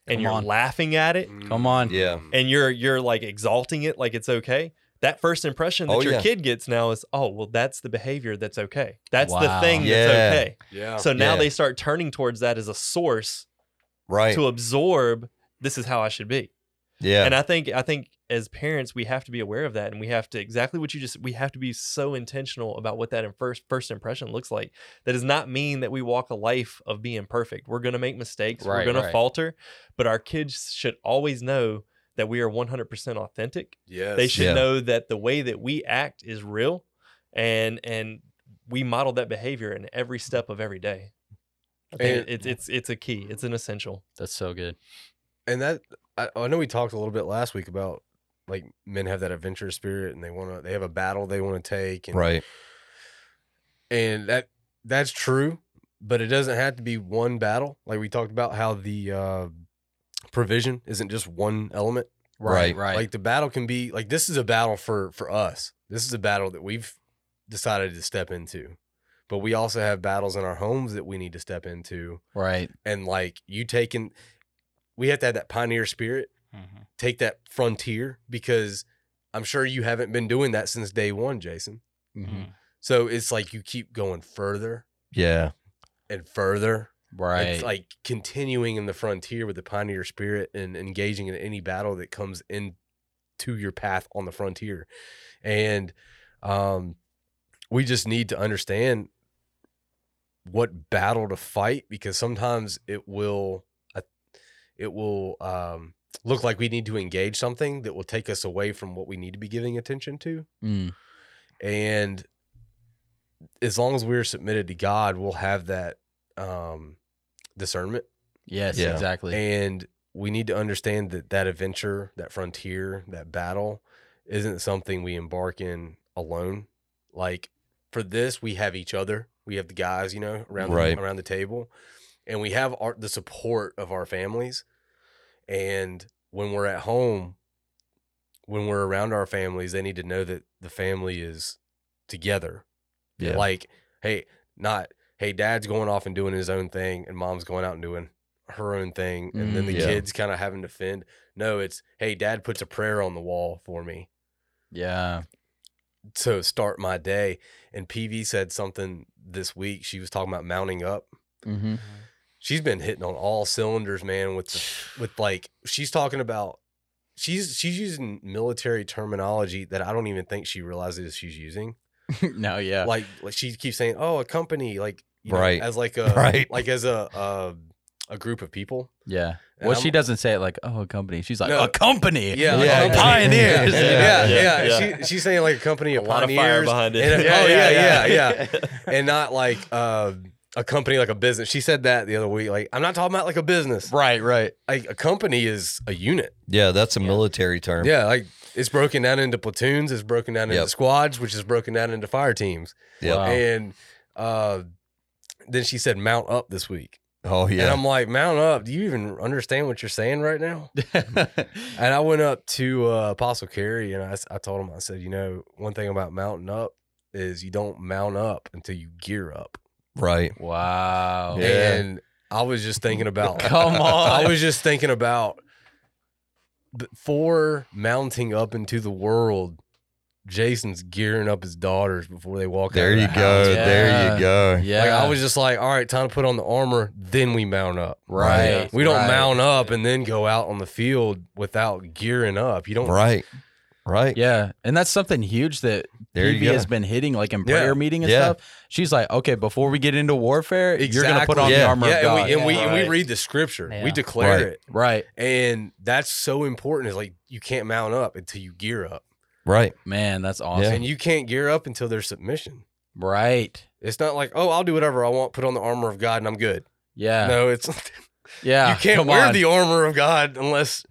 Speaker 5: and
Speaker 2: Come
Speaker 5: you're
Speaker 2: on.
Speaker 5: laughing at it mm.
Speaker 2: come on
Speaker 3: Yeah.
Speaker 5: and you're you're like exalting it like it's okay, that first impression that
Speaker 3: Oh,
Speaker 5: your
Speaker 3: yeah.
Speaker 5: kid gets now is, oh, well, that's the behavior that's okay. That's the thing
Speaker 3: Yeah.
Speaker 5: that's okay.
Speaker 1: Yeah.
Speaker 5: So now
Speaker 3: Yeah.
Speaker 5: they start turning towards that as a source
Speaker 3: Right.
Speaker 5: to absorb this is how I should be.
Speaker 3: yeah.
Speaker 5: And I think I think as parents we have to be aware of that and we have to exactly what you just we have to be so intentional about what that in first first impression looks like. That does not mean that we walk a life of being perfect. We're going to make mistakes,
Speaker 2: Right,
Speaker 5: we're going
Speaker 2: right.
Speaker 5: to falter, but our kids should always know that we are 100% authentic.
Speaker 1: yes.
Speaker 5: They should
Speaker 3: Yeah.
Speaker 5: know that the way that we act is real and and we model that behavior in every step of every day. I think
Speaker 1: And-
Speaker 5: it's it's it's a key. It's an essential.
Speaker 2: that's so good
Speaker 1: and that I, I know we talked a little bit last week about like men have that adventurous spirit and they want to they have a battle they want to take and
Speaker 3: right.
Speaker 1: and that that's true but it doesn't have to be one battle. Like we talked about how the uh provision isn't just one element.
Speaker 3: Right.
Speaker 2: right.
Speaker 1: Like the battle can be like this is a battle for for us. This is a battle that we've decided to step into but we also have battles in our homes that we need to step into.
Speaker 2: Right.
Speaker 1: And like you taking we have to have that pioneer spirit
Speaker 4: Mhm.
Speaker 1: take that frontier because i'm sure you haven't been doing that since day one jason
Speaker 2: Mhm.
Speaker 1: so it's like you keep going further
Speaker 3: Yeah.
Speaker 1: and further
Speaker 2: right
Speaker 1: it's like continuing in the frontier with the pioneer spirit and engaging in any battle that comes into your path on the frontier and um we just need to understand what battle to fight because sometimes it will it will um look like we need to engage something that will take us away from what we need to be giving attention to
Speaker 2: Mm.
Speaker 1: and as long as we're submitted to God, we'll have that um, discernment.
Speaker 2: yes
Speaker 3: Yeah.
Speaker 2: exactly
Speaker 1: And we need to understand that that adventure, that frontier, that battle isn't something we embark in alone. Like for this, we have each other. We have the guys, you know, around
Speaker 3: Right.
Speaker 1: the, around the table, and we have our, the support of our families. And when we're at home, when we're around our families, they need to know that the family is together.
Speaker 3: Yeah.
Speaker 1: Like, hey, not hey, dad's going off and doing his own thing, and mom's going out and doing her own thing, and then
Speaker 2: Mm,
Speaker 1: the
Speaker 3: yeah.
Speaker 1: kids kind of having to fend. No, it's hey, dad puts a prayer on the wall for me
Speaker 2: Yeah.
Speaker 1: to start my day. And PV said something this week. She was talking about mounting up.
Speaker 2: Mm-hmm.
Speaker 1: She's been hitting on all cylinders, man. With the, with like she's talking about she's she's using military terminology that I don't even think she realizes she's using. [LAUGHS]
Speaker 2: no, yeah.
Speaker 1: Like like she keeps saying, "Oh, a company," like you know,
Speaker 3: Right.
Speaker 1: as like a [LAUGHS]
Speaker 3: Right.
Speaker 1: like as a a, a group of people.
Speaker 2: yeah.
Speaker 1: And
Speaker 2: Well,
Speaker 1: I'm-
Speaker 2: she doesn't say it like, oh, a company. She's like,
Speaker 1: No.
Speaker 2: a company.
Speaker 1: Yeah,
Speaker 3: like Yeah, company.
Speaker 2: pioneers.
Speaker 1: Yeah,
Speaker 3: Yeah,
Speaker 1: yeah.
Speaker 5: yeah,
Speaker 1: She, she's saying like a company
Speaker 5: A
Speaker 1: of
Speaker 5: lot of fire behind it.
Speaker 1: and- [LAUGHS] oh yeah, yeah, yeah, and not like uh, a company like a business. She said that the other week. Like, I'm not talking about like a business.
Speaker 2: Right, right.
Speaker 1: Like a company is a unit.
Speaker 3: Yeah, that's a military term.
Speaker 1: Yeah, like it's broken down into platoons. It's broken down into
Speaker 3: Yep.
Speaker 1: squads, which is broken down into fire teams.
Speaker 3: Yep.
Speaker 2: Wow.
Speaker 1: And uh, then she said mount up this week.
Speaker 3: Oh yeah.
Speaker 1: And
Speaker 3: yeah.
Speaker 1: I'm like, mount up. Do you even understand what you're saying right now? [LAUGHS] And I went up to uh, Apostle Carey and I, s- I told him, I said, you know, one thing about mounting up is you don't mount up until you gear up.
Speaker 3: Right.
Speaker 2: wow.
Speaker 3: Yeah.
Speaker 1: And I was just thinking about, [LAUGHS]
Speaker 2: Come on.
Speaker 1: I was just thinking about before mounting up into the world, Jason's gearing up his daughters before they walk out.
Speaker 3: There
Speaker 1: of the
Speaker 3: you
Speaker 1: house.
Speaker 3: go.
Speaker 2: Yeah.
Speaker 3: There you go.
Speaker 2: Yeah.
Speaker 1: Like I was just like, all right, time to put on the armor, then we mount up.
Speaker 2: right.
Speaker 1: We don't
Speaker 2: right.
Speaker 1: mount up and then go out on the field without gearing up. You don't
Speaker 3: Right. Right.
Speaker 2: Yeah, and that's something huge that
Speaker 3: There you
Speaker 2: PV has been hitting, like in
Speaker 1: Yeah.
Speaker 2: prayer meeting and
Speaker 3: Yeah.
Speaker 2: stuff. She's like, okay, before we get into warfare, you're gonna put
Speaker 1: Exactly.
Speaker 2: on the armor
Speaker 1: yeah,
Speaker 2: of God.
Speaker 1: and we and we and we read the scripture. We declare
Speaker 3: Right.
Speaker 1: it.
Speaker 2: right,
Speaker 1: And that's so important. Is like you can't mount up until you gear up.
Speaker 3: Right.
Speaker 2: man, that's awesome.
Speaker 1: And you can't gear up until there's submission.
Speaker 2: Right?
Speaker 1: It's not like, oh, I'll do whatever I want, put on the armor of God and I'm good.
Speaker 2: Yeah,
Speaker 1: No, it's [LAUGHS]
Speaker 2: yeah.
Speaker 1: you can't wear
Speaker 2: on.
Speaker 1: the armor of God unless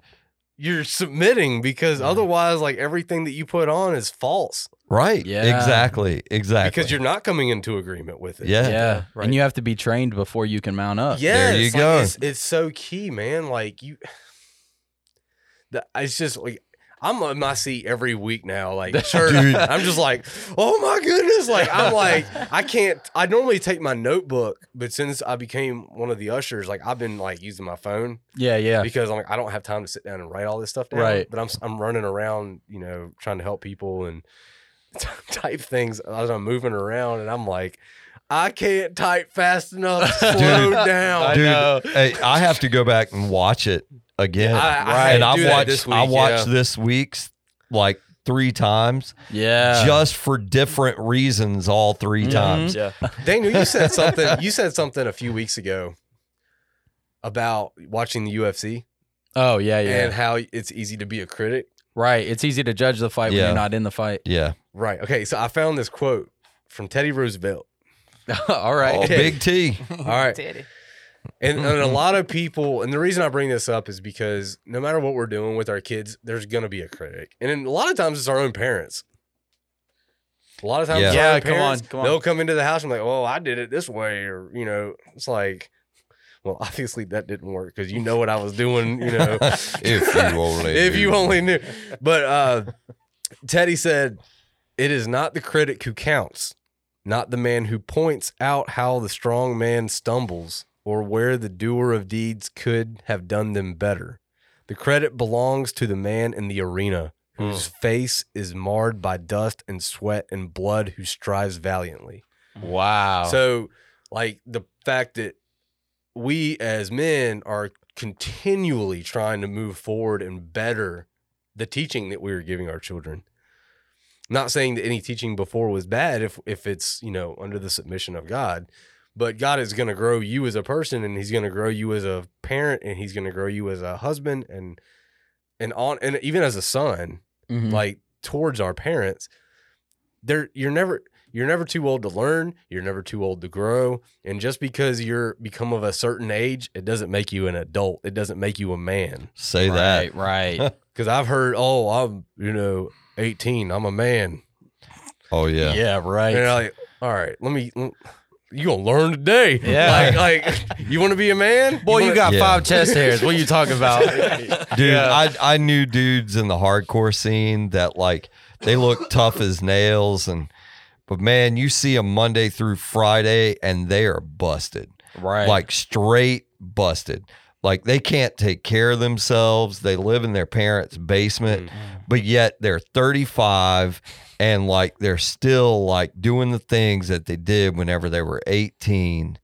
Speaker 1: you're submitting because
Speaker 2: Yeah.
Speaker 1: otherwise like everything that you put on is false
Speaker 3: Right.
Speaker 2: Yeah.
Speaker 3: Exactly. Exactly.
Speaker 1: because you're not coming into agreement with it.
Speaker 3: Yeah.
Speaker 2: yeah,
Speaker 5: right.
Speaker 2: and you have to be trained before you can mount up.
Speaker 1: Yes,
Speaker 3: There you
Speaker 1: like,
Speaker 3: go.
Speaker 1: It's, it's so key, man. Like you, [SIGHS] the, it's just like I'm on my seat every week now. Like [LAUGHS]
Speaker 3: Dude.
Speaker 1: I'm just like, oh my goodness. Like I'm like, I can't. I normally take my notebook, but since I became one of the ushers, like I've been like using my phone
Speaker 2: yeah, yeah.
Speaker 1: because I'm like I don't have time to sit down and write all this stuff down.
Speaker 2: Right.
Speaker 1: But I'm I'm running around, you know, trying to help people and [LAUGHS] type things as I'm moving around, and I'm like. I can't type fast enough. [LAUGHS] Slow down.
Speaker 2: I
Speaker 3: Dude,
Speaker 2: know.
Speaker 3: hey, I have to go back and watch it again.
Speaker 1: I- I
Speaker 3: and
Speaker 1: had
Speaker 3: I've
Speaker 1: do that
Speaker 3: watched
Speaker 1: this
Speaker 3: I watched
Speaker 1: yeah.
Speaker 3: this week's like three times
Speaker 2: Yeah,
Speaker 3: just for different reasons all 3
Speaker 2: Mhm.
Speaker 3: times.
Speaker 5: Yeah.
Speaker 1: Daniel, you said [LAUGHS] something. You said something a few weeks ago about watching the UFC
Speaker 2: oh yeah, yeah.
Speaker 1: and how it's easy to be a critic.
Speaker 2: right. It's easy to judge the fight when you're not in the fight.
Speaker 3: Yeah.
Speaker 1: Right. Okay. So I found this quote from Teddy Roosevelt. [LAUGHS]
Speaker 2: All right.
Speaker 3: Oh, Big T.
Speaker 1: All right.
Speaker 4: Teddy.
Speaker 1: And, and a lot of people, and the reason I bring this up is because no matter what we're doing with our kids, there's going to be a critic. And a lot of times it's our own parents. A lot of times,
Speaker 3: Yeah.
Speaker 2: Yeah,
Speaker 1: own
Speaker 2: come on, come on.
Speaker 1: they'll come into the house and be like, "Oh, I did it this way," or you know, it's like, well, obviously that didn't work because you know what I was doing, you know. [LAUGHS]
Speaker 3: If you only [LAUGHS]
Speaker 1: if you
Speaker 3: knew.
Speaker 1: only knew. But uh, Teddy said, "It is not the critic who counts, not the man who points out how the strong man stumbles or where the doer of deeds could have done them better. The credit belongs to the man in the arena." Whose hmm. face is marred by dust and sweat and blood, who strives valiantly.
Speaker 2: Wow.
Speaker 1: So, like the fact that we as men are continually trying to move forward and better the teaching that we are giving our children. Not saying that any teaching before was bad if if it's, you know, under the submission of God, but God is going to grow you as a person and he's going to grow you as a parent and he's going to grow you as a husband and and on and even as a son
Speaker 2: Mhm.
Speaker 1: like towards our parents there you're never you're never too old to learn you're never too old to grow and just because you're become of a certain age it doesn't make you an adult it doesn't make you a man
Speaker 3: Say that.
Speaker 2: right, right. [LAUGHS]
Speaker 1: because i've heard oh i'm you know 18 i'm a man
Speaker 3: Oh yeah.
Speaker 2: yeah, right.
Speaker 1: and you're like all right let me you gonna learn today.
Speaker 2: Yeah.
Speaker 1: like, like [LAUGHS] you want to be a man,
Speaker 2: Boy, you
Speaker 1: wanna-
Speaker 2: got
Speaker 3: Yeah.
Speaker 2: five chest hairs. What are you talking about? [LAUGHS]
Speaker 3: Dude,
Speaker 5: Yeah.
Speaker 3: I I knew dudes in the hardcore scene that like they look tough as nails and but man, you see them Monday through Friday and they are busted.
Speaker 2: right.
Speaker 3: Like straight busted. Like they can't take care of themselves. They live in their parents' basement, mm-hmm. but yet they're 35 and like they're still like doing the things that they did whenever they were 18.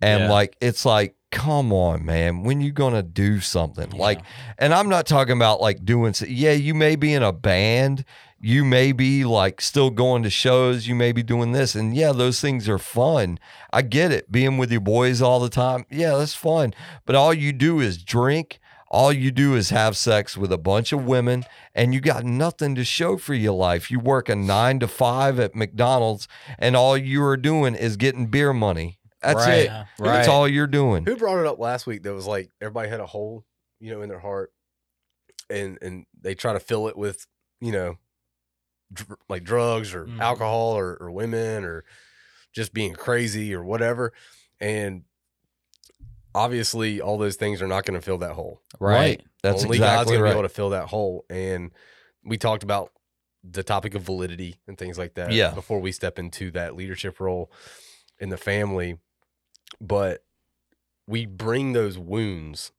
Speaker 3: And
Speaker 2: Yeah.
Speaker 3: like it's like come on man, when you to do something? Like and I'm not talking about like doing yeah, you may be in a band, you may be like still going to shows, you may be doing this and yeah, those things are fun. I get it. Being with your boys all the time. Yeah, that's fun. But all you do is drink. All you do is have sex with a bunch of women and you got nothing to show for your life. You work a 9 to 5 at McDonald's and all you are doing is getting beer money. That's
Speaker 2: Right.
Speaker 3: it.
Speaker 4: Yeah.
Speaker 3: That's all you're doing.
Speaker 1: Who brought it up last week? That was like everybody had a hole, you know, in their heart, and and they try to fill it with, you know, dr- like drugs or
Speaker 4: Mhm.
Speaker 1: alcohol or, or women or just being crazy or whatever, and obviously all those things are not going to fill that hole.
Speaker 2: right.
Speaker 3: That's
Speaker 1: Only God's
Speaker 3: exactly
Speaker 1: going to be able to fill that hole, and we talked about the topic of validity and things like that.
Speaker 3: Yeah.
Speaker 1: Before we step into that leadership role in the family, but we bring those wounds.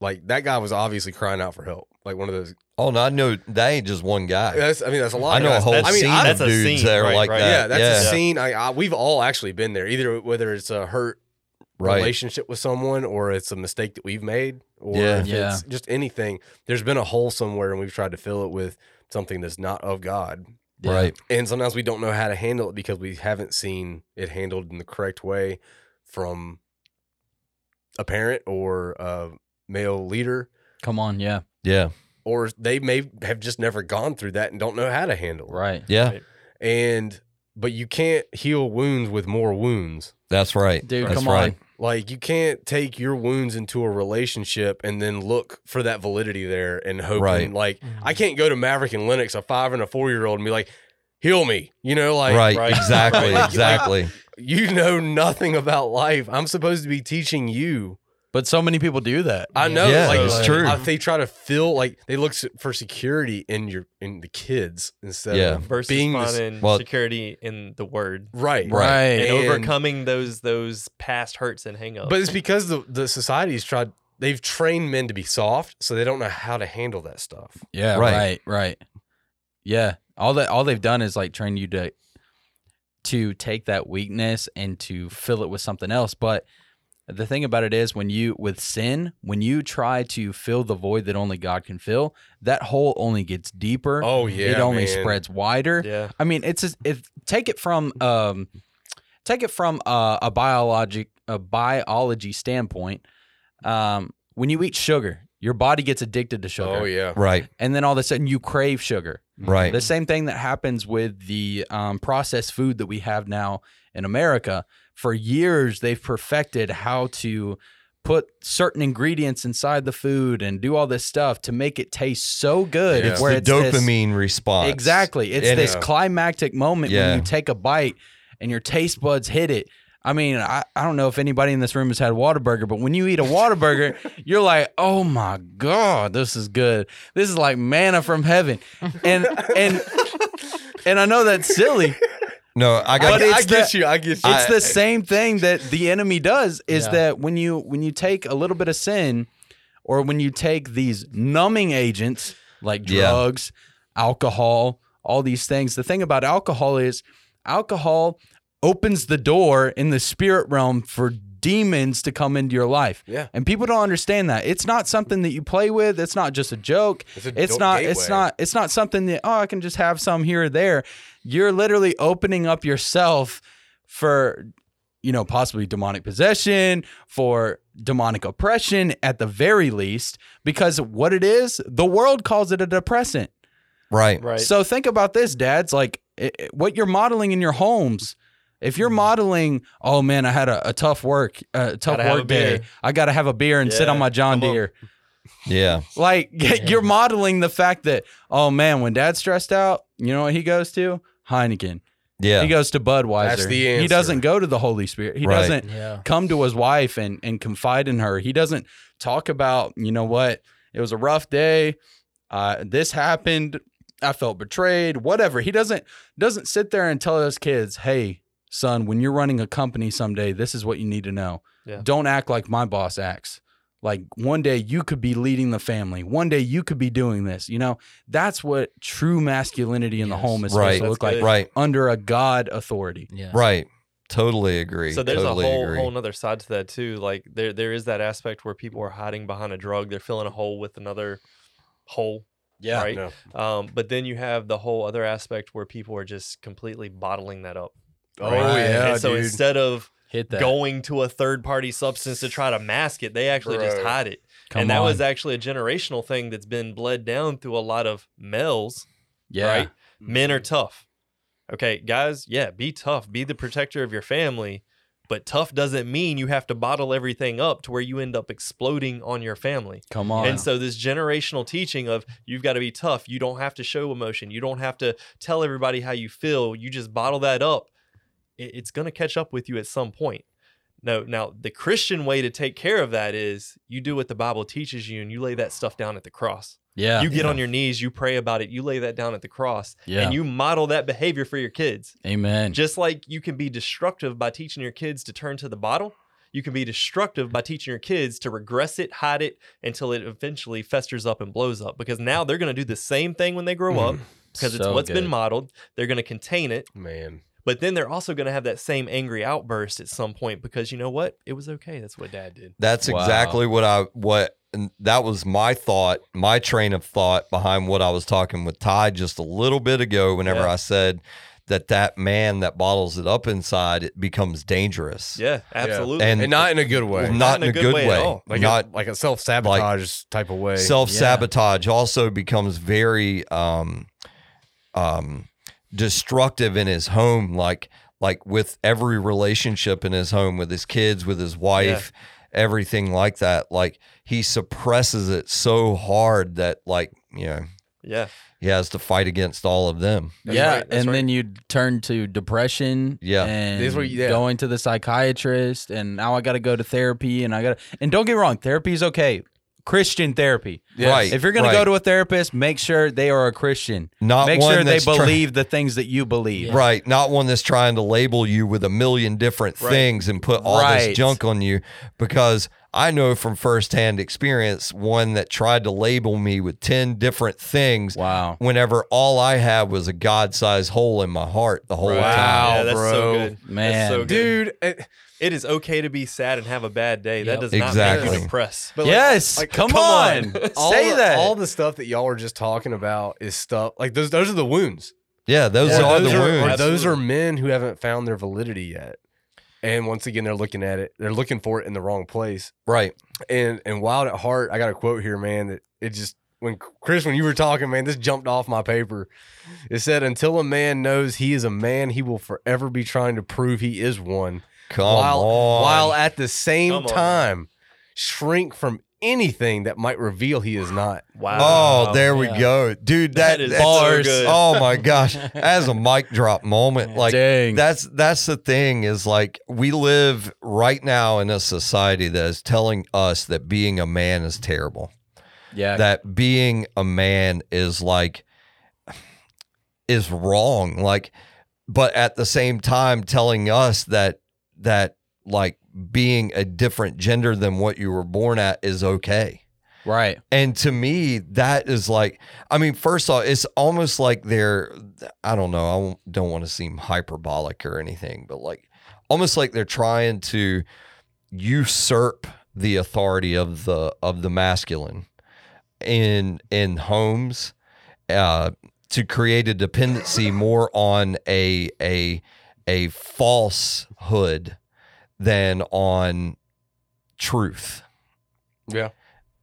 Speaker 1: Like that guy was obviously crying out for help. Like one of those.
Speaker 3: Oh no, I know that ain't just one guy.
Speaker 1: That's, I mean, that's a lot.
Speaker 3: I
Speaker 1: of
Speaker 3: know a whole
Speaker 1: I mean,
Speaker 3: scene
Speaker 1: I-
Speaker 3: of
Speaker 5: That's a
Speaker 3: dudes
Speaker 5: scene,
Speaker 3: that are
Speaker 5: right,
Speaker 3: like
Speaker 5: right.
Speaker 3: that.
Speaker 1: yeah, that's
Speaker 3: yeah.
Speaker 1: a scene. I, I we've all actually been there. Either whether it's a hurt
Speaker 3: Right.
Speaker 1: relationship with someone or it's a mistake that we've made or
Speaker 3: Yeah.
Speaker 1: if
Speaker 2: Yeah.
Speaker 1: it's just anything. There's been a hole somewhere and we've tried to fill it with something that's not of God.
Speaker 2: Yeah.
Speaker 3: Right.
Speaker 1: And sometimes we don't know how to handle it because we haven't seen it handled in the correct way from a parent or a male leader
Speaker 2: Come on. Yeah.
Speaker 3: Yeah.
Speaker 1: or they may have just never gone through that and don't know how to handle it.
Speaker 2: Right.
Speaker 3: Yeah.
Speaker 5: Right.
Speaker 1: And but you can't heal wounds with more wounds.
Speaker 3: That's right.
Speaker 2: Dude,
Speaker 3: That's
Speaker 2: come
Speaker 3: right.
Speaker 2: on.
Speaker 1: Like you can't take your wounds into a relationship and then look for that validity there and hoping
Speaker 3: Right.
Speaker 1: like mm-hmm. I can't go to Maverick and Lennox, a five and a four year old, and be like, heal me. You know, like
Speaker 3: right.
Speaker 5: Right.
Speaker 3: Exactly. [LAUGHS]
Speaker 1: Right.
Speaker 3: Exactly. [LAUGHS]
Speaker 1: you know nothing about life. I'm supposed to be teaching you.
Speaker 2: But so many people do that.
Speaker 1: I know,
Speaker 3: Yeah,
Speaker 1: like
Speaker 3: it's
Speaker 1: like,
Speaker 3: true.
Speaker 1: uh, they try to feel like they look for security in your in the kids instead
Speaker 3: Yeah.
Speaker 1: of
Speaker 5: versus
Speaker 1: being the s-
Speaker 5: finding
Speaker 3: well-
Speaker 5: security in the word
Speaker 1: right,
Speaker 3: Right.
Speaker 5: and,
Speaker 1: And-
Speaker 5: overcoming those those past hurts and hangups.
Speaker 1: But it's because the the society's tried. They've trained men to be soft, so they don't know how to handle that stuff.
Speaker 2: Yeah,
Speaker 3: Right.
Speaker 2: right, right, Yeah, all that all they've done is like train you to to take that weakness and to fill it with something else. But the thing about it is when you with sin, when you try to fill the void that only God can fill, that hole only gets deeper.
Speaker 1: Oh yeah,
Speaker 2: it only
Speaker 1: man.
Speaker 2: spreads wider.
Speaker 5: yeah,
Speaker 2: I mean, it's a, if take it from um, take it from a, a biologic a biology standpoint. Um, when you eat sugar, your body gets addicted to sugar,
Speaker 1: Oh yeah,
Speaker 3: Right.
Speaker 2: and then all of a sudden you crave sugar.
Speaker 3: Right.
Speaker 2: The same thing that happens with the um, processed food that we have now in America. For years, they've perfected how to put certain ingredients inside the food and do all this stuff to make it taste so good.
Speaker 1: Yeah.
Speaker 3: It's
Speaker 2: Where
Speaker 3: the
Speaker 2: it's this-
Speaker 3: dopamine response.
Speaker 2: Exactly. It's
Speaker 3: And
Speaker 2: this climactic moment
Speaker 3: Yeah.
Speaker 2: when you take a bite and your taste buds hit it. I mean, I, I don't know if anybody in this room has had Whataburger, but when you eat a Whataburger, [LAUGHS] you're like, oh my God, this is good. This is like manna from heaven. And and and I know that's silly.
Speaker 3: No, I got
Speaker 2: But
Speaker 1: I,
Speaker 2: it's
Speaker 1: I get
Speaker 2: the-
Speaker 1: you. I get you.
Speaker 2: It's the same thing that the enemy does is
Speaker 4: Yeah.
Speaker 2: that when you when you take a little bit of sin or when you take these numbing agents like
Speaker 3: Yeah.
Speaker 2: drugs, alcohol, all these things, the thing about alcohol is alcohol opens the door in the spirit realm for demons to come into your life.
Speaker 1: Yeah.
Speaker 2: And people don't understand that. It's not something that you play with. It's not just a joke.
Speaker 1: It's a
Speaker 2: It's
Speaker 1: do-
Speaker 2: not it's not it's not something that oh I can just have some here or there. You're literally opening up yourself for you know possibly demonic possession, for demonic oppression at the very least because what it is, the world calls it a depressant.
Speaker 3: right.
Speaker 5: right.
Speaker 2: So think about this, dads. Like it, it- what you're modeling in your homes. If you're mm-hmm. modeling, oh man, I had a, a tough work, uh, a tough
Speaker 5: Gotta have a
Speaker 2: work day. I got to have a beer and sit on my John
Speaker 5: come on.
Speaker 2: Deere.
Speaker 3: Yeah. [LAUGHS]
Speaker 2: Like [LAUGHS] you're modeling the fact that, oh man, when dad's stressed out, you know what he goes to? Heineken.
Speaker 3: Yeah.
Speaker 2: He goes to Budweiser.
Speaker 1: That's the
Speaker 2: He doesn't go to the Holy Spirit. He
Speaker 3: Right.
Speaker 2: doesn't
Speaker 4: Yeah.
Speaker 2: come to his wife and and confide in her. He doesn't talk about, you know what, it was a rough day. Uh, this happened. I felt betrayed. Whatever. He doesn't doesn't sit there and tell his kids, "Hey, son, when you're running a company someday, this is what you need to know.
Speaker 5: Yeah.
Speaker 2: Don't act like my boss acts. Like one day you could be leading the family. One day you could be doing this. You know, that's what true masculinity in the home is
Speaker 3: Right.
Speaker 2: supposed to
Speaker 5: That's
Speaker 2: look like
Speaker 5: good.
Speaker 3: right.
Speaker 2: under a God authority.
Speaker 4: Yeah.
Speaker 3: Right. Totally agree.
Speaker 5: So there's
Speaker 3: totally
Speaker 5: a whole
Speaker 3: agree.
Speaker 5: whole nother side to that too. Like there there is that aspect where people are hiding behind a drug. They're filling a hole with another hole.
Speaker 2: Yeah.
Speaker 5: Right.
Speaker 1: No.
Speaker 5: Um, but then you have the whole other aspect where people are just completely bottling that up.
Speaker 1: Oh
Speaker 2: Right.
Speaker 1: yeah,
Speaker 5: and so
Speaker 1: dude.
Speaker 5: instead of
Speaker 2: Hit that.
Speaker 5: going to a third party substance to try to mask it, they actually just hide it.
Speaker 2: Come
Speaker 5: and that was actually a generational thing that's been bled down through a lot of males.
Speaker 2: yeah.
Speaker 5: right? Mm-hmm. Men are tough. Okay, guys, yeah, be tough. Be the protector of your family. But tough doesn't mean you have to bottle everything up to where you end up exploding on your family.
Speaker 2: Come on.
Speaker 5: And so this generational teaching of you've got to be tough, you don't have to show emotion, you don't have to tell everybody how you feel, you just bottle that up. It- It's going to catch up with you at some point. No, now the Christian way to take care of that is you do what the Bible teaches you and you lay that stuff down at the cross.
Speaker 2: yeah.
Speaker 5: you get on your knees, you pray about it, you lay that down at the cross,
Speaker 2: Yeah.
Speaker 5: and you model that behavior for your kids.
Speaker 2: Amen.
Speaker 5: Just like you can be destructive by teaching your kids to turn to the bottle, you can be destructive by teaching your kids to regress it, hide it until it eventually festers up and blows up. Because now they're going to do the same thing when they grow up mm-hmm. because it's
Speaker 2: So
Speaker 5: what's been modeled. They're going to contain it,
Speaker 1: man.
Speaker 5: But then they're also going to have that same angry outburst at some point because you know what? It was okay. That's what dad did.
Speaker 3: That's
Speaker 2: Wow.
Speaker 3: exactly what I what and that was my thought, my train of thought behind what I was talking with Ty just a little bit ago. Whenever
Speaker 5: Yeah.
Speaker 3: I said that that man that bottles it up inside, it becomes dangerous.
Speaker 5: Yeah, absolutely.
Speaker 3: And-
Speaker 1: And not in a good way.
Speaker 3: Not, in a good, way.
Speaker 5: at all.
Speaker 1: like
Speaker 3: not
Speaker 1: a, like a self sabotage type of way.
Speaker 3: self sabotage also becomes very um um destructive in his home like like with every relationship in his home with his kids with his wife everything like that like he suppresses it so hard that like you know
Speaker 5: yeah.
Speaker 3: he has to fight against all of them
Speaker 5: That's
Speaker 2: yeah,
Speaker 5: right,
Speaker 2: and
Speaker 5: right.
Speaker 2: then you turn to depression.
Speaker 3: Yeah.
Speaker 2: and
Speaker 1: This is yeah.
Speaker 2: going to the psychiatrist, and now I got to go to therapy, and I got to. And don't get wrong, therapy is okay. Christian therapy.
Speaker 1: Yes.
Speaker 3: Right.
Speaker 2: If you're going to go to a therapist, make sure they are a Christian.
Speaker 3: not
Speaker 2: make
Speaker 3: one
Speaker 2: sure they
Speaker 3: that's try-
Speaker 2: believe the things that you believe.
Speaker 3: Right, not one that's trying to label you with a million different
Speaker 5: Right.
Speaker 3: things and put all
Speaker 2: Right.
Speaker 3: this junk on you because I know from firsthand experience one that tried to label me with 10 different things
Speaker 2: Wow.
Speaker 3: whenever all I had was a god-sized hole in my heart the whole
Speaker 5: Right.
Speaker 3: time.
Speaker 1: Wow,
Speaker 5: yeah, that's so
Speaker 1: bro.
Speaker 5: good.
Speaker 2: Man.
Speaker 5: That's so good.
Speaker 1: dude. it-
Speaker 5: It is okay to be sad and have a bad day. That
Speaker 4: Yep.
Speaker 5: does not
Speaker 3: Exactly.
Speaker 5: make you depressed.
Speaker 1: but like,
Speaker 2: yes,
Speaker 1: like,
Speaker 2: come,
Speaker 5: come
Speaker 2: on,
Speaker 5: on. [LAUGHS]
Speaker 1: all
Speaker 2: say
Speaker 1: the,
Speaker 2: that.
Speaker 1: all the stuff that y'all were just talking about is stuff like those. Those are the wounds.
Speaker 3: Yeah, those
Speaker 1: Or
Speaker 3: are
Speaker 1: those
Speaker 3: the
Speaker 1: are,
Speaker 3: wounds.
Speaker 1: or those are
Speaker 5: Absolutely.
Speaker 1: men who haven't found their validity yet. And once again, they're looking at it. They're looking for it in the wrong place.
Speaker 3: right.
Speaker 1: And and wild at heart, I got a quote here, man. That it just when Chris, when you were talking, man, this jumped off my paper. It said, "Until a man knows he is a man, he will forever be trying to prove he is one,
Speaker 3: Come
Speaker 1: while
Speaker 3: on.
Speaker 1: while at the same
Speaker 5: Come on.
Speaker 1: time shrink from anything that might reveal he is not."
Speaker 5: Wow.
Speaker 3: Oh, there we
Speaker 4: Yeah.
Speaker 3: go. Dude, that,
Speaker 5: That is
Speaker 3: that's
Speaker 5: so good.
Speaker 3: Oh my [LAUGHS] gosh. As a mic drop moment. [LAUGHS] Like
Speaker 2: Dang.
Speaker 3: that's that's the thing is like we live right now in a society that is telling us that being a man is terrible.
Speaker 2: yeah.
Speaker 3: That being a man is like is wrong. Like but at the same time telling us that that like being a different gender than what you were born at is okay.
Speaker 2: right.
Speaker 3: And to me, that is like, I mean, first off, it's almost like they're, I don't know, I don't want to seem hyperbolic or anything, but like almost like they're trying to usurp the authority of the of the masculine in in homes uh, to create a dependency more on a a a falsehood than on truth.
Speaker 1: Yeah.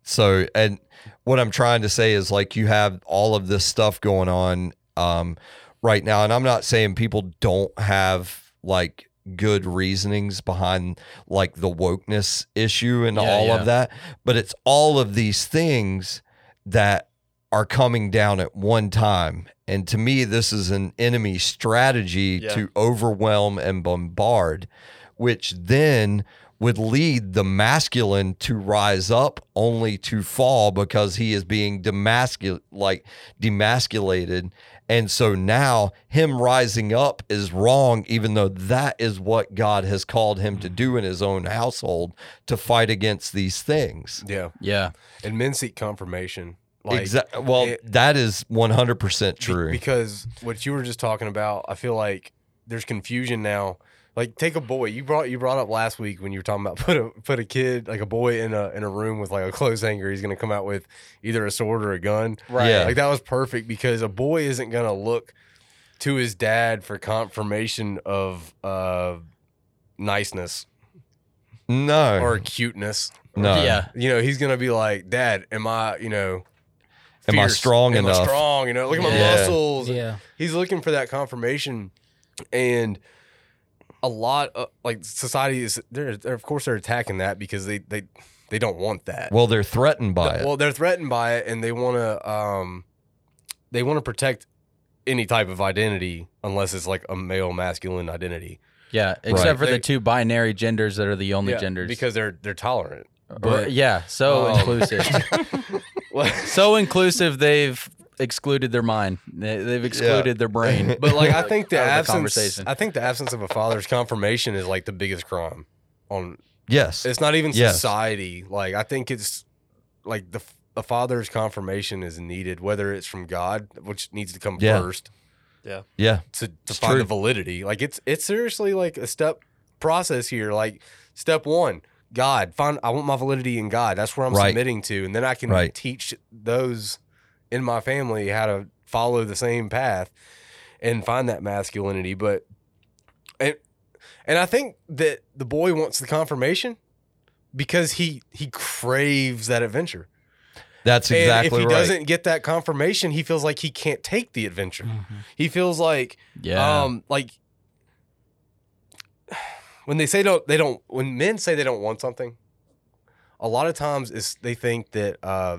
Speaker 3: So, and what I'm trying to say is like you have all of this stuff going on um, right now, and I'm not saying people don't have like good reasonings behind like the wokeness issue and
Speaker 2: Yeah,
Speaker 3: all
Speaker 2: yeah.
Speaker 3: of that, but it's all of these things that are coming down at one time. And to me, this is an enemy strategy
Speaker 5: Yeah.
Speaker 3: to overwhelm and bombard, which then would lead the masculine to rise up only to fall because he is being demascul like demasculated. And so now him rising up is wrong, even though that is what God has called him to do in his own household to fight against these things.
Speaker 1: Yeah.
Speaker 2: Yeah.
Speaker 1: And men seek confirmation. Like,
Speaker 3: exactly. Well,
Speaker 1: it-
Speaker 3: that is 100% true.
Speaker 1: because what you were just talking about, I feel like there's confusion now. Like take a boy. You brought you brought up last week when you were talking about [LAUGHS] put a put a kid like a boy in a in a room with like a clothes hanger. He's gonna come out with either a sword or a gun.
Speaker 4: Right.
Speaker 3: Yeah.
Speaker 1: Like that was perfect because a boy isn't gonna look to his dad for confirmation of uh niceness
Speaker 3: no.
Speaker 1: or cuteness.
Speaker 3: no.
Speaker 2: Yeah.
Speaker 1: You know, he's gonna be like, Dad, am I, you know,
Speaker 3: Am I
Speaker 1: fierce?
Speaker 3: strong
Speaker 1: am
Speaker 3: enough?
Speaker 1: I strong? You know, look at my
Speaker 3: Yeah.
Speaker 1: muscles.
Speaker 4: Yeah.
Speaker 1: He's looking for that confirmation, and a lot of like society is they're, they're of course they're attacking that because they they they don't want that.
Speaker 3: Well, they're threatened by it.
Speaker 1: Well, they're threatened by it, and they want to um they want to protect any type of identity unless it's like a male masculine identity.
Speaker 2: Yeah. Except
Speaker 3: Right.
Speaker 2: for
Speaker 1: They-
Speaker 2: the two binary genders that are the only
Speaker 1: Yeah,
Speaker 2: genders.
Speaker 1: because they're they're tolerant.
Speaker 2: Or-
Speaker 1: but-
Speaker 2: yeah. So
Speaker 1: Um,
Speaker 2: inclusive. [LAUGHS] [LAUGHS] [LAUGHS] so inclusive they've excluded their mind. They, they've excluded their brain. [LAUGHS]
Speaker 1: But like I think the
Speaker 2: out of the
Speaker 1: absence—I think the absence of a father's confirmation is like the biggest crime. On
Speaker 3: yes.
Speaker 1: it's not even
Speaker 3: Yes.
Speaker 1: society. Like I think it's like the a father's confirmation is needed, whether it's from God, which needs to come
Speaker 3: Yeah.
Speaker 1: first
Speaker 3: yeah.
Speaker 1: Yeah. To,
Speaker 3: to
Speaker 1: find
Speaker 3: true.
Speaker 1: the validity. Like it's it's seriously like a step process here. Like step one, God, find I want my validity in God. That's where I'm
Speaker 3: Right.
Speaker 1: submitting to, and then I can
Speaker 3: Right.
Speaker 1: teach those in my family how to follow the same path and find that masculinity. But and and I think that the boy wants the confirmation because he he craves that adventure.
Speaker 3: That's
Speaker 1: and
Speaker 3: exactly
Speaker 1: if he
Speaker 3: right.
Speaker 1: doesn't get that confirmation, he feels like he can't take the adventure. He feels like
Speaker 2: Yeah.
Speaker 1: um like when they say don't they don't when men say they don't want something, a lot of times is they think that uh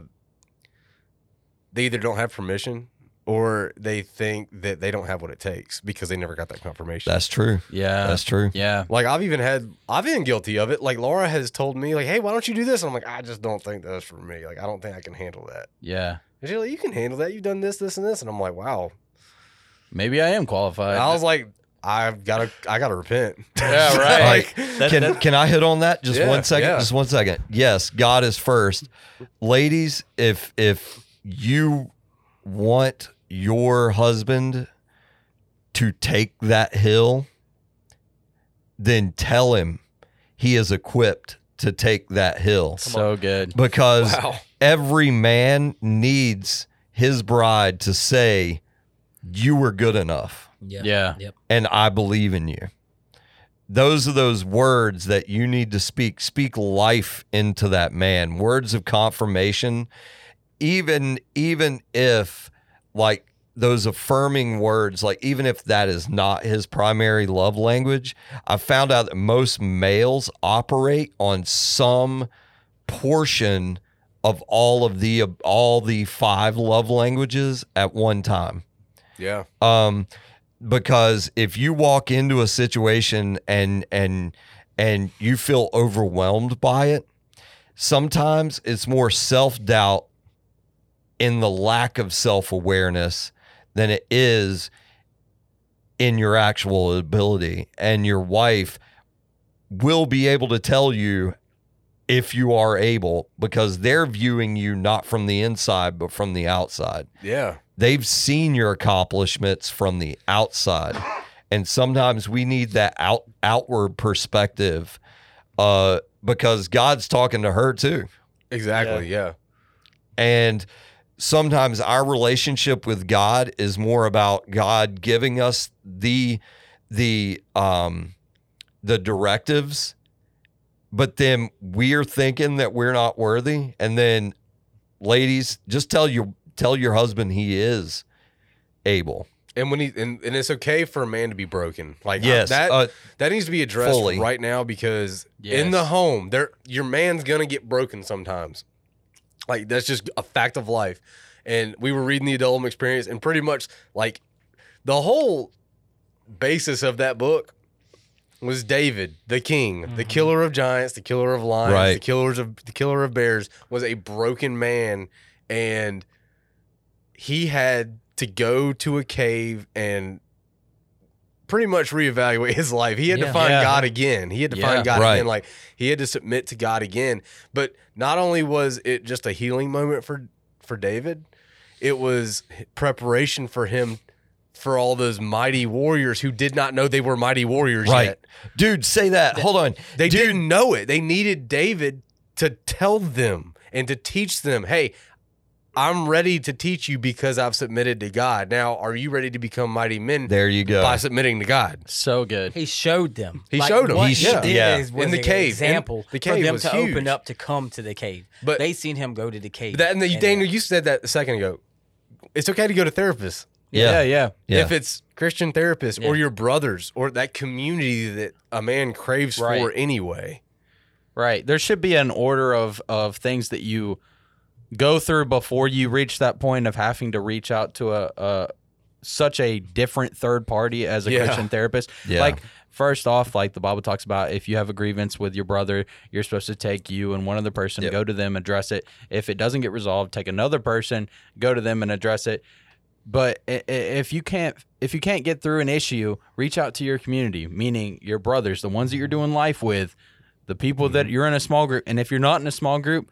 Speaker 1: they either don't have permission or they think that they don't have what it takes because they never got that confirmation.
Speaker 3: That's true.
Speaker 2: yeah.
Speaker 3: That's true.
Speaker 2: yeah.
Speaker 1: like I've even had I've been guilty of it. Like Laura has told me, like, hey, why don't you do this? And I'm like, I just don't think that's for me. Like, I don't think I can handle that.
Speaker 2: Yeah.
Speaker 1: And she's like, you can handle that. You've done this, this, and this. And I'm like, wow.
Speaker 2: Maybe I am qualified.
Speaker 1: I was like, I've gotta I gotta repent. [LAUGHS]
Speaker 2: Yeah, [LAUGHS] right.
Speaker 1: like
Speaker 5: That-
Speaker 3: Can
Speaker 5: that-
Speaker 3: can I hit on that just
Speaker 1: Yeah,
Speaker 3: one second?
Speaker 1: yeah.
Speaker 3: Just one second. Yes, God is first. Ladies, if if you want your husband to take that hill, then tell him he is equipped to take that hill
Speaker 2: so good.
Speaker 3: because
Speaker 1: wow.
Speaker 3: every man needs his bride to say you were good enough
Speaker 4: Yeah.
Speaker 2: Yeah.
Speaker 4: Yep.
Speaker 3: and I believe in you. Those are those words that you need to speak. Speak life into that man. Words of confirmation. Even even if like those affirming words, like even if that is not his primary love language, I found out that most males operate on some portion of all of the all the five love languages at one time
Speaker 1: Yeah.
Speaker 3: um because if you walk into a situation and and and you feel overwhelmed by it sometimes it's more self-doubt in the lack of self-awareness than it is in your actual ability and your wife will be able to tell you if you are able because they're viewing you not from the inside but from the outside
Speaker 1: Yeah.
Speaker 3: They've seen your accomplishments from the outside and sometimes we need that out outward perspective uh because god's talking to her too
Speaker 1: Exactly. Yeah.
Speaker 3: and sometimes our relationship with god is more about god giving us the the um the directives but then we're thinking that we're not worthy and then ladies just tell your tell your husband he is able
Speaker 1: And when he and, and it's okay for a man to be broken. Like
Speaker 3: yes
Speaker 1: that
Speaker 3: uh,
Speaker 1: that needs to be addressed
Speaker 3: fully.
Speaker 1: right now because
Speaker 2: Yes.
Speaker 1: in the home, there your man's gonna get broken sometimes. Like that's just a fact of life. and we were reading the Adullam experience, and pretty much like the whole basis of that book was David, the king, the killer of giants, the killer of lions, right. the
Speaker 3: Right.
Speaker 1: killers of the killer of bears, was a broken man, and he had to go to a cave and pretty much reevaluate [LAUGHS] his life. He had to find
Speaker 2: Yeah.
Speaker 1: God again. He had to
Speaker 2: Yeah.
Speaker 1: find God
Speaker 3: Right.
Speaker 1: again. Like he had to submit to God again. But not only was it just a healing moment for for David, it was preparation for him for all those mighty warriors who did not know they were mighty warriors
Speaker 3: Right.
Speaker 1: yet.
Speaker 3: Dude, say that. Hold on.
Speaker 1: They
Speaker 3: Dude,
Speaker 1: didn't know it. They needed David to tell them and to teach them, hey, I'm ready to teach you because I've submitted to God. Now, are you ready to become mighty men
Speaker 3: There you go.
Speaker 1: by submitting to God?
Speaker 2: So good.
Speaker 4: He showed them.
Speaker 1: He showed 'em.
Speaker 4: What
Speaker 1: He
Speaker 4: he,
Speaker 1: sho-
Speaker 4: did
Speaker 3: yeah.
Speaker 4: is was
Speaker 1: In the
Speaker 4: an
Speaker 1: cave.
Speaker 4: example
Speaker 1: And the
Speaker 4: for
Speaker 1: cave
Speaker 4: them
Speaker 1: was
Speaker 4: to
Speaker 1: huge.
Speaker 4: open up to come to the cave.
Speaker 1: But-
Speaker 4: they seen him go to the cave.
Speaker 1: That, and the,
Speaker 4: And,
Speaker 1: Daniel, you said that a second ago. It's okay to go to therapists.
Speaker 2: Yeah,
Speaker 3: yeah.
Speaker 2: yeah.
Speaker 3: Yeah.
Speaker 1: If it's Christian therapists or your brothers or that community that a man craves for anyway.
Speaker 2: Right. There should be an order of of things that you go through before you reach that point of having to reach out to a, a such a different third party as a
Speaker 1: Yeah.
Speaker 2: Christian therapist.
Speaker 3: Yeah.
Speaker 2: Like first off, like the Bible talks about, if you have a grievance with your brother, you're supposed to take you and one other person,
Speaker 3: Yep.
Speaker 2: go to them, address it. If it doesn't get resolved, take another person, go to them and address it. But if you can't if you can't get through an issue, reach out to your community, meaning your brothers, the ones that you're doing life with, the people that
Speaker 3: Mm-hmm.
Speaker 2: you're in a small group. And if you're not in a small group,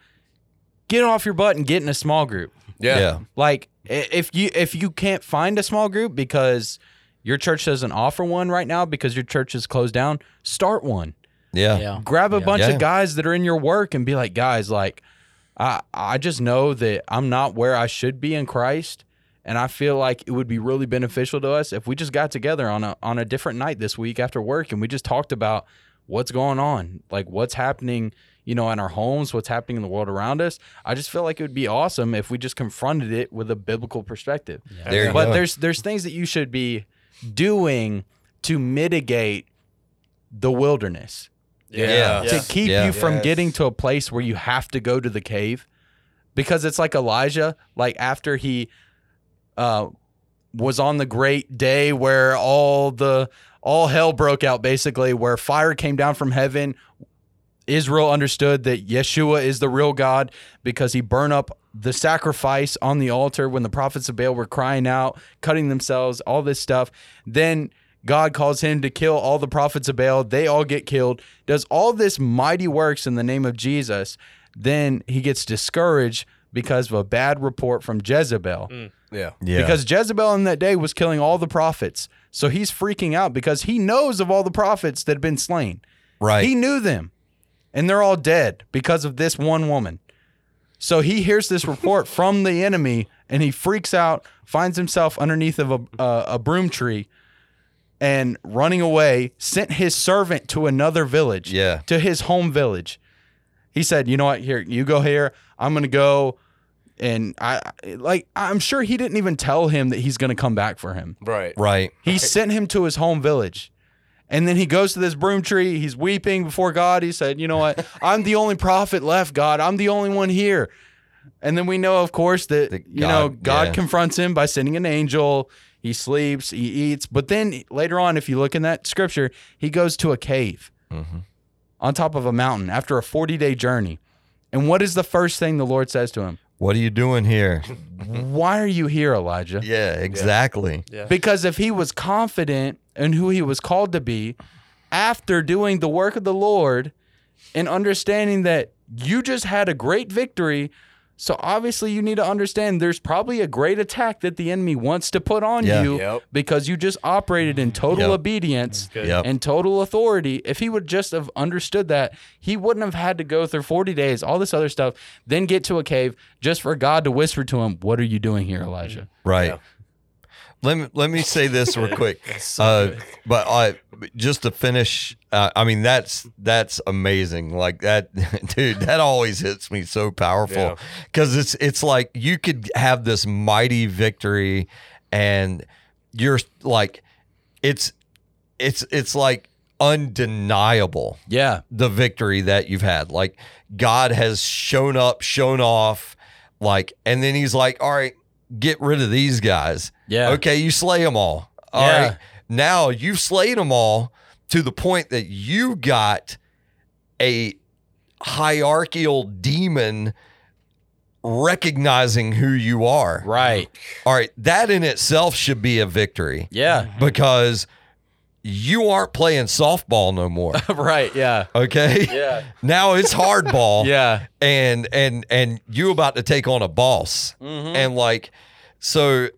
Speaker 2: get off your butt and get in a small group.
Speaker 3: yeah.
Speaker 2: Like if you if you can't find a small group because your church doesn't offer one right now because your church is closed down, start one.
Speaker 3: Yeah.
Speaker 4: yeah.
Speaker 2: Grab a
Speaker 4: Yeah.
Speaker 2: bunch
Speaker 3: Yeah.
Speaker 2: of guys that are in your work and be like, guys, like I I just know that I'm not where I should be in Christ. And I feel like it would be really beneficial to us if we just got together on a on a different night this week after work and we just talked about what's going on, like what's happening, you know, in our homes, what's happening in the world around us. I just feel like it would be awesome if we just confronted it with a biblical perspective.
Speaker 3: There
Speaker 2: But
Speaker 3: go.
Speaker 2: there's there's things that you should be doing to mitigate the wilderness
Speaker 3: Yeah.
Speaker 2: to keep
Speaker 3: Yeah.
Speaker 2: you from
Speaker 1: Yes.
Speaker 2: getting to a place where you have to go to the cave because it's like Elijah like after he uh was on the great day where all the all hell broke out basically where fire came down from heaven Israel understood that Yeshua is the real God because he burned up the sacrifice on the altar when the prophets of Baal were crying out, cutting themselves, all this stuff. Then God calls him to kill all the prophets of Baal. They all get killed. Does all this mighty works in the name of Jesus. Then he gets discouraged because of a bad report from Jezebel. Mm.
Speaker 1: Yeah.
Speaker 3: Yeah.
Speaker 2: Because Jezebel in that day was killing all the prophets. So he's freaking out because he knows of all the prophets that had been slain.
Speaker 3: right.
Speaker 2: He knew them, and they're all dead because of this one woman. So he hears this report [LAUGHS] from the enemy, and he freaks out, finds himself underneath of a uh, a broom tree, and running away. Sent his servant to another village,
Speaker 3: Yeah.
Speaker 2: to his home village. He said, "You know what? Here, you go here. I'm gonna go." And I like I'm sure he didn't even tell him that he's going to come back for him.
Speaker 1: Right.
Speaker 3: right.
Speaker 2: He sent him to his home village. And then he goes to this broom tree. He's weeping before God. He said, You know what? I'm the only prophet left, God. I'm the only one here. And then we know, of course, that,
Speaker 3: That
Speaker 2: you know,
Speaker 3: God-
Speaker 2: God
Speaker 3: yeah.
Speaker 2: confronts him by sending an angel. He sleeps, he eats. But then later on, if you look in that scripture, he goes to a cave
Speaker 3: Mm-hmm.
Speaker 2: on top of a mountain after a 40 day journey. And what is the first thing the Lord says to him?
Speaker 3: What are you doing here?
Speaker 2: Why are you here, Elijah?
Speaker 3: yeah, exactly.
Speaker 5: Yeah.
Speaker 2: Because if he was confident in who he was called to be after doing the work of the Lord and understanding that you just had a great victory, so obviously you need to understand there's probably a great attack that the enemy wants to put on
Speaker 3: Yeah.
Speaker 2: you
Speaker 1: Yep.
Speaker 2: because you just operated in total
Speaker 3: Yep.
Speaker 2: obedience
Speaker 5: Good.
Speaker 3: Yep.
Speaker 2: and total authority. If he would just have understood that, he wouldn't have had to go through 40 days, all this other stuff, then get to a cave just for God to whisper to him, What are you doing here, Elijah?
Speaker 3: Right.
Speaker 1: Yeah.
Speaker 3: Let me let me say this real [LAUGHS] quick.
Speaker 5: So
Speaker 3: Uh, but I just to finish. Uh, I mean, that's that's amazing. Like that, [LAUGHS] dude. That always hits me so powerful because it's it's like you could have this mighty victory, and you're like, it's it's it's like undeniable
Speaker 2: Yeah.
Speaker 3: the victory that you've had. Like God has shown up, shown off, like, and then he's like, all right, get rid of these guys.
Speaker 2: Yeah.
Speaker 3: Okay, you slay them all. All right.
Speaker 2: Yeah.
Speaker 3: Now you've slayed them all to the point that you got a hierarchical demon recognizing who you are.
Speaker 2: Right.
Speaker 3: All right, that in itself should be a victory
Speaker 2: Yeah. Mm-hmm.
Speaker 3: because you aren't playing softball no more. [LAUGHS]
Speaker 2: right. Yeah.
Speaker 3: Okay?
Speaker 2: Yeah. [LAUGHS]
Speaker 3: Now it's hardball. [LAUGHS]
Speaker 2: Yeah.
Speaker 3: And and and you about to take on a boss.
Speaker 2: Mhm.
Speaker 3: And like so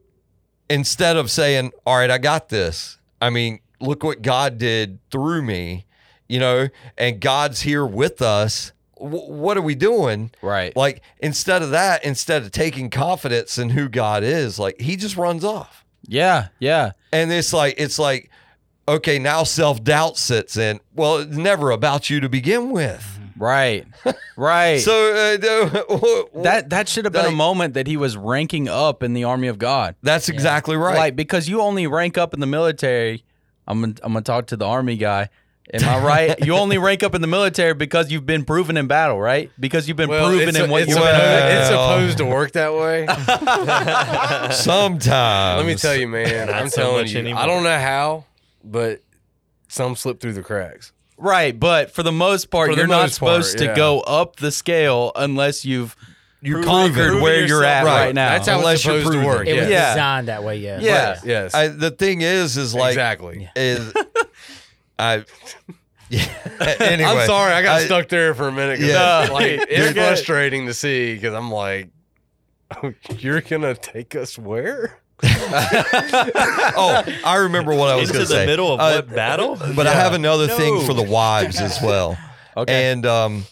Speaker 3: instead of saying, "All right, I got this." I mean, look what God did through me, you know, and God's here with us. W- what are we doing?
Speaker 2: Right.
Speaker 3: Like instead of that, instead of taking confidence in who God is, like he just runs off.
Speaker 2: Yeah. Yeah.
Speaker 3: And it's like it's like okay, now self-doubt sits in. Well, it's never about you to begin with.
Speaker 2: Right. Right. [LAUGHS]
Speaker 3: So uh, [LAUGHS]
Speaker 2: that that should have been a moment that he was ranking up in the army of God.
Speaker 3: that's exactly right.
Speaker 2: Like because you only rank up in the military. I'm gonna, I'm gonna talk to the army guy. Am I right? [LAUGHS] you only rank up in the military because you've been proven in battle, right? Because you've been proven
Speaker 1: it's,
Speaker 2: in what
Speaker 1: it's,
Speaker 2: you
Speaker 1: supposed,
Speaker 3: Well-
Speaker 1: it's supposed to work that way.
Speaker 3: Sometimes.
Speaker 1: Let me tell you, man.
Speaker 5: Not
Speaker 1: I'm
Speaker 5: so
Speaker 1: telling
Speaker 5: much
Speaker 1: you.
Speaker 5: anymore.
Speaker 1: I don't know how, but some slip through the cracks.
Speaker 2: right. But for the most part,
Speaker 1: For the
Speaker 2: you're not
Speaker 1: most part,
Speaker 2: supposed to
Speaker 1: yeah.
Speaker 2: go up the scale unless you've
Speaker 3: You
Speaker 2: you conquered
Speaker 3: it.
Speaker 2: where
Speaker 5: Proving
Speaker 2: you're at right,
Speaker 3: right.
Speaker 2: now.
Speaker 1: That's how
Speaker 3: Unless
Speaker 1: it's
Speaker 3: you're
Speaker 1: supposed to
Speaker 3: proven
Speaker 1: work.
Speaker 3: it.
Speaker 6: It was
Speaker 2: Yeah.
Speaker 6: designed that way, yeah.
Speaker 2: yeah.
Speaker 1: Yes.
Speaker 3: I, the thing is, is like
Speaker 1: exactly.
Speaker 3: is [LAUGHS] I. Yeah. [LAUGHS] anyway,
Speaker 1: I'm sorry, I got
Speaker 3: I-
Speaker 1: stuck there for a minute. 'cause
Speaker 3: Yeah.
Speaker 1: it's, [LAUGHS] like, it's
Speaker 2: good.
Speaker 1: frustrating to see because I'm like, you're gonna take us where?
Speaker 3: Oh, I remember what I was going
Speaker 5: the
Speaker 3: to say.
Speaker 5: middle of
Speaker 3: Uh,
Speaker 5: what battle?
Speaker 3: But I have another thing for the wives as well. [LAUGHS]
Speaker 2: Okay.
Speaker 3: And um,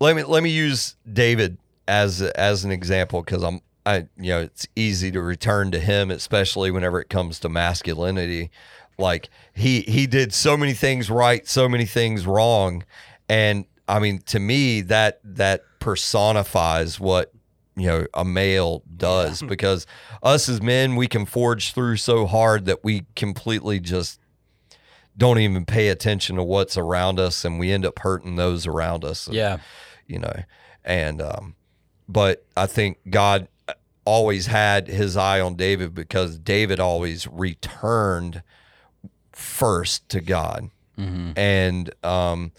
Speaker 3: let me let me use David as as an example because I'm I you know it's easy to return to him, especially whenever it comes to masculinity. Like he he did so many things right, so many things wrong, and I mean to me that that personifies what you know a male does [LAUGHS] because us as men we can forge through so hard that we completely just don't even pay attention to what's around us and we end up hurting those around us
Speaker 2: yeah.
Speaker 3: you know and um but i think god always had his eye on david because david always returned first to god.
Speaker 2: Hmm
Speaker 3: and um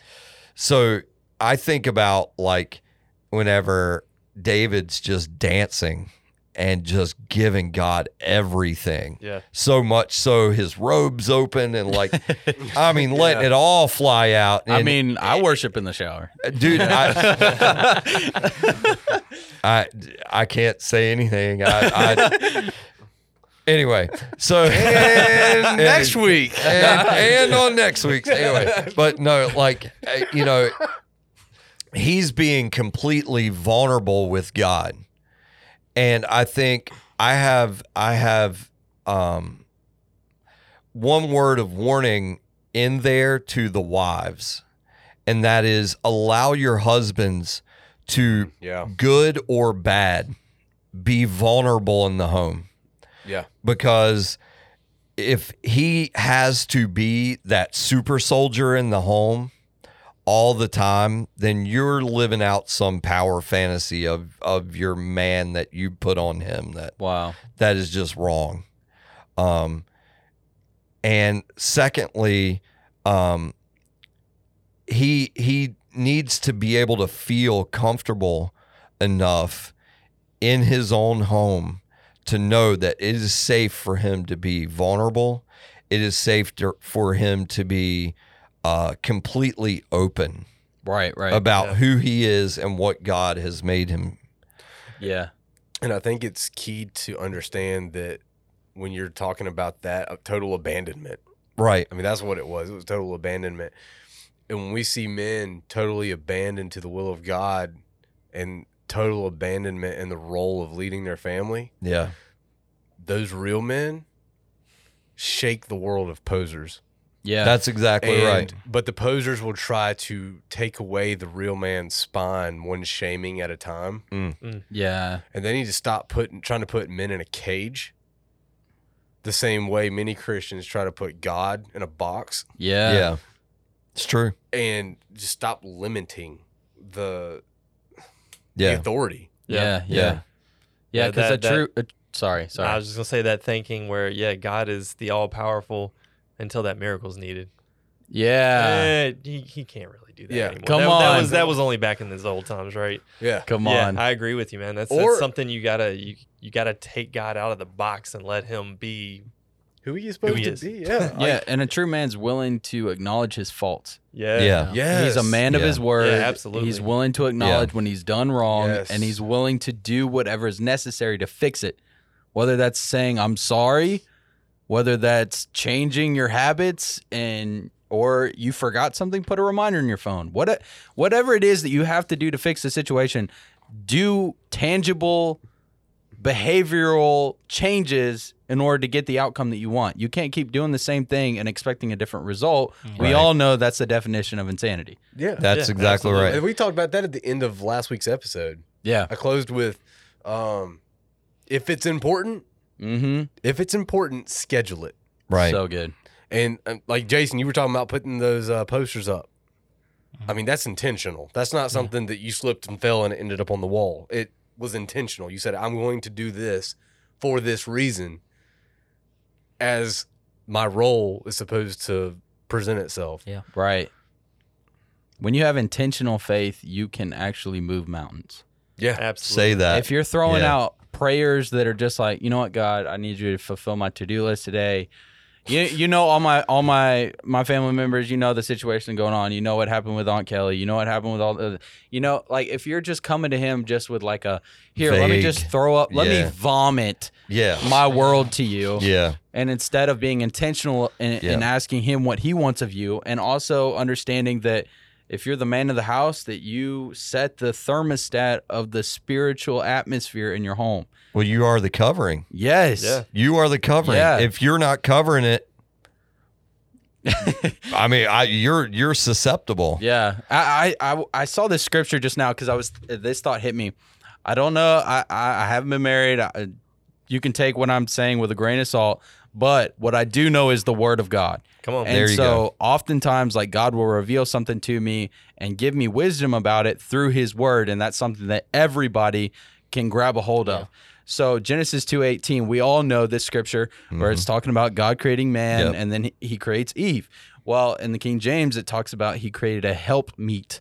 Speaker 3: so i think about like whenever david's just dancing and just giving god everything.
Speaker 5: Yeah.
Speaker 3: so much so his robes open and like i [LAUGHS] mean letting it all fly out
Speaker 2: I
Speaker 3: and-
Speaker 2: mean, I worship in the shower.
Speaker 3: dude I, [LAUGHS] I i can't say anything. I, I anyway so
Speaker 1: And [LAUGHS] next week,
Speaker 3: and, and on next week's anyway. But no like uh, you know he's being completely vulnerable with god. And i think i have i have um one word of warning in there to the wives and that is allow your husbands to
Speaker 1: yeah,
Speaker 3: good or bad be vulnerable in the home.
Speaker 1: Yeah,
Speaker 3: because if he has to be that super soldier in the home all the time, then you're living out some power fantasy of of your man that you put on him that
Speaker 2: Wow.
Speaker 3: that is just wrong. Um and secondly, um he he needs to be able to feel comfortable enough in his own home to know that it is safe for him to be vulnerable. It is safe to, for him to be uh, completely open
Speaker 2: Right. Right.
Speaker 3: about
Speaker 5: Yeah.
Speaker 3: who he is and what God has made him.
Speaker 2: yeah.
Speaker 1: and I think it's key to understand that when you're talking about that uh, total abandonment.
Speaker 3: Right.
Speaker 1: I mean, that's what it was. It was total abandonment. And when we see men totally abandoned to the will of God and total abandonment in the role of leading their family,
Speaker 3: Yeah.
Speaker 1: those real men shake the world of posers.
Speaker 2: Yeah.
Speaker 3: That's exactly
Speaker 1: And-
Speaker 3: right.
Speaker 1: But the posers will try to take away the real man's spine one shaming at a time. Mm. Mm.
Speaker 2: yeah.
Speaker 1: And they need to stop putting trying to put men in a cage. The same way many Christians try to put God in a box
Speaker 2: Yeah.
Speaker 3: Yeah. It's true.
Speaker 1: and just stop limiting the, the
Speaker 3: Yeah.
Speaker 1: authority.
Speaker 2: Yeah. Yeah.
Speaker 3: Yeah.
Speaker 2: Yeah.
Speaker 5: Yeah,
Speaker 2: Because
Speaker 5: that-
Speaker 2: a true a, Sorry, sorry.
Speaker 5: I was just gonna say that thinking where yeah, God is the all powerful until that miracle's needed.
Speaker 2: yeah.
Speaker 5: Eh, he, he can't really do that
Speaker 1: Yeah,
Speaker 5: anymore.
Speaker 2: come
Speaker 5: that, that
Speaker 2: on.
Speaker 5: was that was only back in those old times, right?
Speaker 1: Yeah.
Speaker 2: Come
Speaker 5: yeah,
Speaker 2: on.
Speaker 5: I agree with you, man. That's,
Speaker 1: Or-
Speaker 5: that's something you gotta you you gotta take God out of the box and let Him be.
Speaker 1: Who are you supposed
Speaker 5: he
Speaker 1: to
Speaker 5: is.
Speaker 1: be? [LAUGHS] Yeah.
Speaker 2: yeah, and a true man's willing to acknowledge his faults.
Speaker 5: Yeah,
Speaker 3: Yeah.
Speaker 1: Yes.
Speaker 2: He's a man of
Speaker 3: Yeah.
Speaker 2: his word.
Speaker 5: Yeah, absolutely.
Speaker 2: He's willing to acknowledge when he's done wrong
Speaker 1: Yes.
Speaker 2: and he's willing to do whatever is necessary to fix it. Whether that's saying I'm sorry, whether that's changing your habits and or you forgot something, put a reminder in your phone. What whatever it is that you have to do to fix the situation, do tangible behavioral changes in order to get the outcome that you want. You can't keep doing the same thing and expecting a different result. We all know that's the definition of insanity.
Speaker 1: Yeah.
Speaker 3: That's
Speaker 5: Yeah,
Speaker 3: exactly
Speaker 5: absolutely.
Speaker 3: right.
Speaker 1: And we talked about that at the end of last week's episode.
Speaker 2: Yeah.
Speaker 1: I closed with um if it's important,
Speaker 2: Mm-hmm.
Speaker 1: if it's important, schedule it.
Speaker 3: Right.
Speaker 2: So good.
Speaker 1: And um, like Jason, you were talking about putting those uh, posters up. I mean, that's intentional. That's not something that you slipped and fell and it ended up on the wall. It was intentional. You said, I'm going to do this for this reason as my role is supposed to present itself.
Speaker 4: Yeah.
Speaker 2: Right. When you have intentional faith, you can actually move mountains.
Speaker 1: Yeah.
Speaker 5: absolutely.
Speaker 3: Say that.
Speaker 2: if you're throwing
Speaker 3: yeah.
Speaker 2: out prayers that are just like, you know what, God, I need you to fulfill my to-do list today. You, you know all my all my my family members. You know the situation going on. You know what happened with Aunt Kelly. You know what happened with all the. You know, like if you're just coming to him just with like a here, let me just throw up, let
Speaker 3: Yeah.
Speaker 2: me vomit
Speaker 3: yeah.
Speaker 2: my world to you.
Speaker 3: yeah.
Speaker 2: And instead of being intentional in, in
Speaker 3: Yeah.
Speaker 2: asking him what he wants of you, and also understanding that if you're the man of the house, that you set the thermostat of the spiritual atmosphere in your home.
Speaker 3: Well, you are the covering.
Speaker 2: Yes.
Speaker 5: Yeah.
Speaker 3: You are the covering.
Speaker 2: Yeah.
Speaker 3: If you're not covering it, [LAUGHS] I mean, I you're you're susceptible.
Speaker 2: Yeah. I I, I, I saw this scripture just now because I was this thought hit me. I don't know. I I, I haven't been married. I, you can take what I'm saying with a grain of salt, but what I do know is the word of God.
Speaker 5: Come on,
Speaker 2: And
Speaker 3: There you
Speaker 2: so
Speaker 3: go.
Speaker 2: oftentimes like God will reveal something to me and give me wisdom about it through his word and that's something that everybody can grab a hold of. So Genesis 2:18, we all know this scripture where it's talking about God creating man
Speaker 3: Yep.
Speaker 2: and then he- he creates Eve. Well, in the King James it talks about he created a help meet.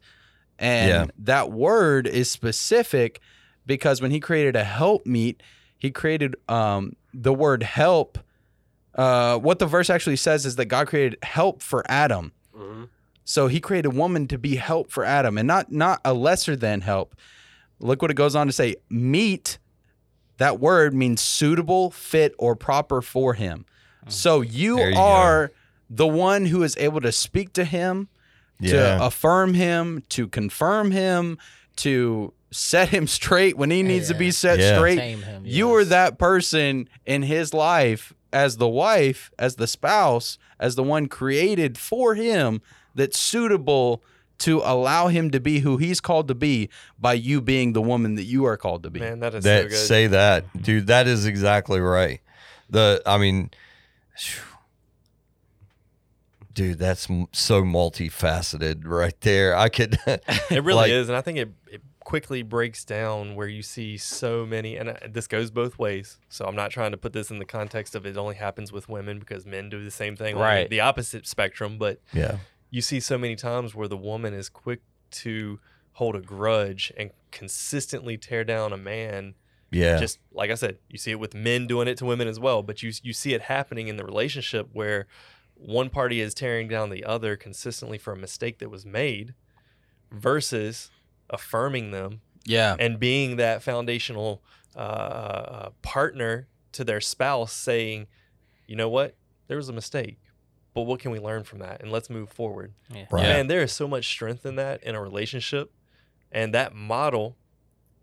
Speaker 2: And
Speaker 3: Yeah.
Speaker 2: that word is specific because when he created a help meet, he created um, the word help uh, what the verse actually says is that God created help for Adam. So he created woman to be help for Adam and not not a lesser than help. Look what it goes on to say. Meet, that word means suitable, fit, or proper for him. So you,
Speaker 3: There you go.
Speaker 2: are the one who is able to speak to him,
Speaker 3: Yeah.
Speaker 2: to affirm him, to confirm him, to set him [LAUGHS] straight when he needs to be set
Speaker 3: Yeah.
Speaker 2: straight.
Speaker 4: Tame him,
Speaker 2: You are that person in his life as the wife, as the spouse, as the one created for him that's suitable to allow him to be who he's called to be by you being the woman that you are called to be.
Speaker 5: man, that is so
Speaker 3: that
Speaker 5: good.
Speaker 3: say that, dude. That is exactly right. The I mean, phew. dude, that's so multifaceted right there. I could. [LAUGHS]
Speaker 5: It really [LAUGHS]
Speaker 3: like-
Speaker 5: is, and I think it, it quickly breaks down where you see so many, and uh, this goes both ways. So I'm not trying to put this in the context of it only happens with women because men do the same thing, on
Speaker 2: Right.
Speaker 5: The opposite spectrum, but
Speaker 3: yeah.
Speaker 5: you see so many times where the woman is quick to hold a grudge and consistently tear down a man.
Speaker 3: Yeah.
Speaker 5: Just like I said, you see it with men doing it to women as well, but you you see it happening in the relationship where one party is tearing down the other consistently for a mistake that was made versus affirming them
Speaker 2: yeah.
Speaker 5: and being that foundational uh, uh, partner to their spouse saying, you know what, there was a mistake, but what can we learn from that? And let's move forward.
Speaker 4: Yeah.
Speaker 3: Right.
Speaker 5: Man, there is so much strength in that in a relationship. And that model,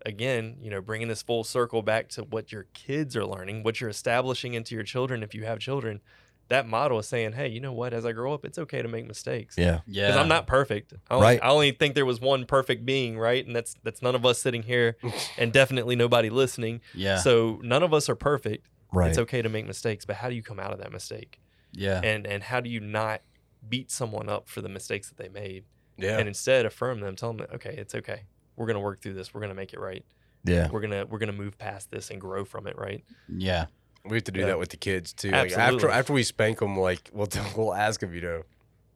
Speaker 5: again, you know, bringing this full circle back to what your kids are learning, what you're establishing into your children if you have children. That model is saying, hey, you know what? As I grow up, it's okay to make mistakes
Speaker 3: Yeah.
Speaker 2: Yeah.
Speaker 5: because I'm not perfect. I only,
Speaker 3: Right.
Speaker 5: I only think there was one perfect being, right? And that's that's none of us sitting here, [LAUGHS] and definitely nobody listening.
Speaker 2: Yeah.
Speaker 5: So none of us are perfect.
Speaker 3: Right.
Speaker 5: It's okay to make mistakes, but how do you come out of that mistake?
Speaker 2: yeah.
Speaker 5: And and how do you not beat someone up for the mistakes that they made,
Speaker 1: Yeah.
Speaker 5: and instead affirm them, tell them, that, okay, it's okay. We're gonna work through this. We're gonna make it right.
Speaker 3: Yeah.
Speaker 5: we're gonna we're gonna move past this and grow from it, right?
Speaker 2: Yeah.
Speaker 1: We have to do
Speaker 5: Yeah.
Speaker 1: that with the kids too. Like after after we spank them, like we'll [LAUGHS] we'll ask them, you know,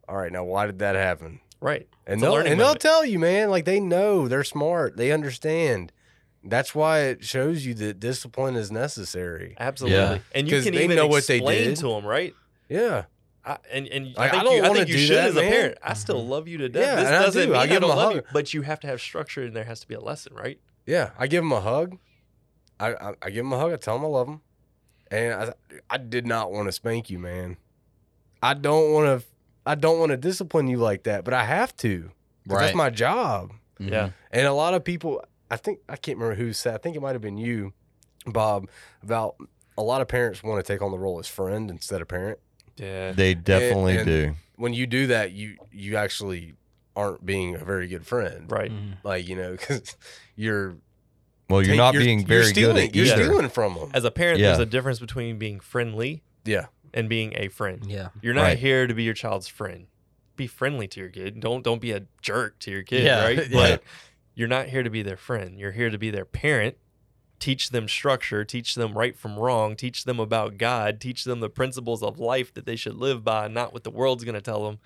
Speaker 1: all right, now why did that happen?
Speaker 5: Right.
Speaker 1: And
Speaker 5: It's
Speaker 1: they'll
Speaker 5: learning
Speaker 1: and they'll
Speaker 5: moment.
Speaker 1: tell you, man. Like they know, they're smart, they understand. That's why it shows you that discipline is necessary.
Speaker 5: Absolutely. And you can
Speaker 1: they
Speaker 5: even
Speaker 1: know what they
Speaker 5: explain
Speaker 1: did.
Speaker 5: to them, right?
Speaker 1: Yeah,
Speaker 5: I, and and
Speaker 1: Like,
Speaker 5: I
Speaker 1: I
Speaker 5: think
Speaker 1: don't
Speaker 5: you, I
Speaker 1: wanna
Speaker 5: think you
Speaker 1: do
Speaker 5: should
Speaker 1: that,
Speaker 5: as a
Speaker 1: man.
Speaker 5: parent. I still mm-hmm. love you to death.
Speaker 1: Yeah,
Speaker 5: this doesn't
Speaker 1: do. I give
Speaker 5: I don't
Speaker 1: 'em a
Speaker 5: love
Speaker 1: hug.
Speaker 5: you, but you have to have structure, and there has to be a lesson, right?
Speaker 1: yeah. I give them a hug. I I, I give them a hug. I tell them I love them, and I I did not want to spank you, man. I don't want to. I don't want to discipline you like that, but I have to. 'cause That's my job.
Speaker 5: Yeah.
Speaker 1: And a lot of people, I think, I can't remember who said, I think it might have been you, Bob, about a lot of parents want to take on the role as friend instead of parent.
Speaker 5: Yeah.
Speaker 3: They definitely
Speaker 1: and-
Speaker 3: do.
Speaker 1: When you do that, you you actually aren't being a very good friend.
Speaker 5: Right.
Speaker 4: Mhm.
Speaker 1: Like, you know, because [LAUGHS] you're
Speaker 3: Well, you're
Speaker 1: take-
Speaker 3: not being very
Speaker 1: stealing,
Speaker 3: good at
Speaker 1: You're
Speaker 3: either.
Speaker 1: stealing from them.
Speaker 5: As a parent,
Speaker 3: Yeah.
Speaker 5: there's a difference between being friendly
Speaker 1: Yeah.
Speaker 5: and being a friend.
Speaker 4: Yeah.
Speaker 5: You're not
Speaker 3: Right.
Speaker 5: here to be your child's friend. Be friendly to your kid. Don't don't be a jerk to your kid,
Speaker 2: Yeah,
Speaker 5: right? [LAUGHS]
Speaker 2: yeah.
Speaker 5: But you're not here to be their friend. You're here to be their parent. Teach them structure, teach them right from wrong, teach them about God, teach them the principles of life that they should live by, not what the world's going to tell them.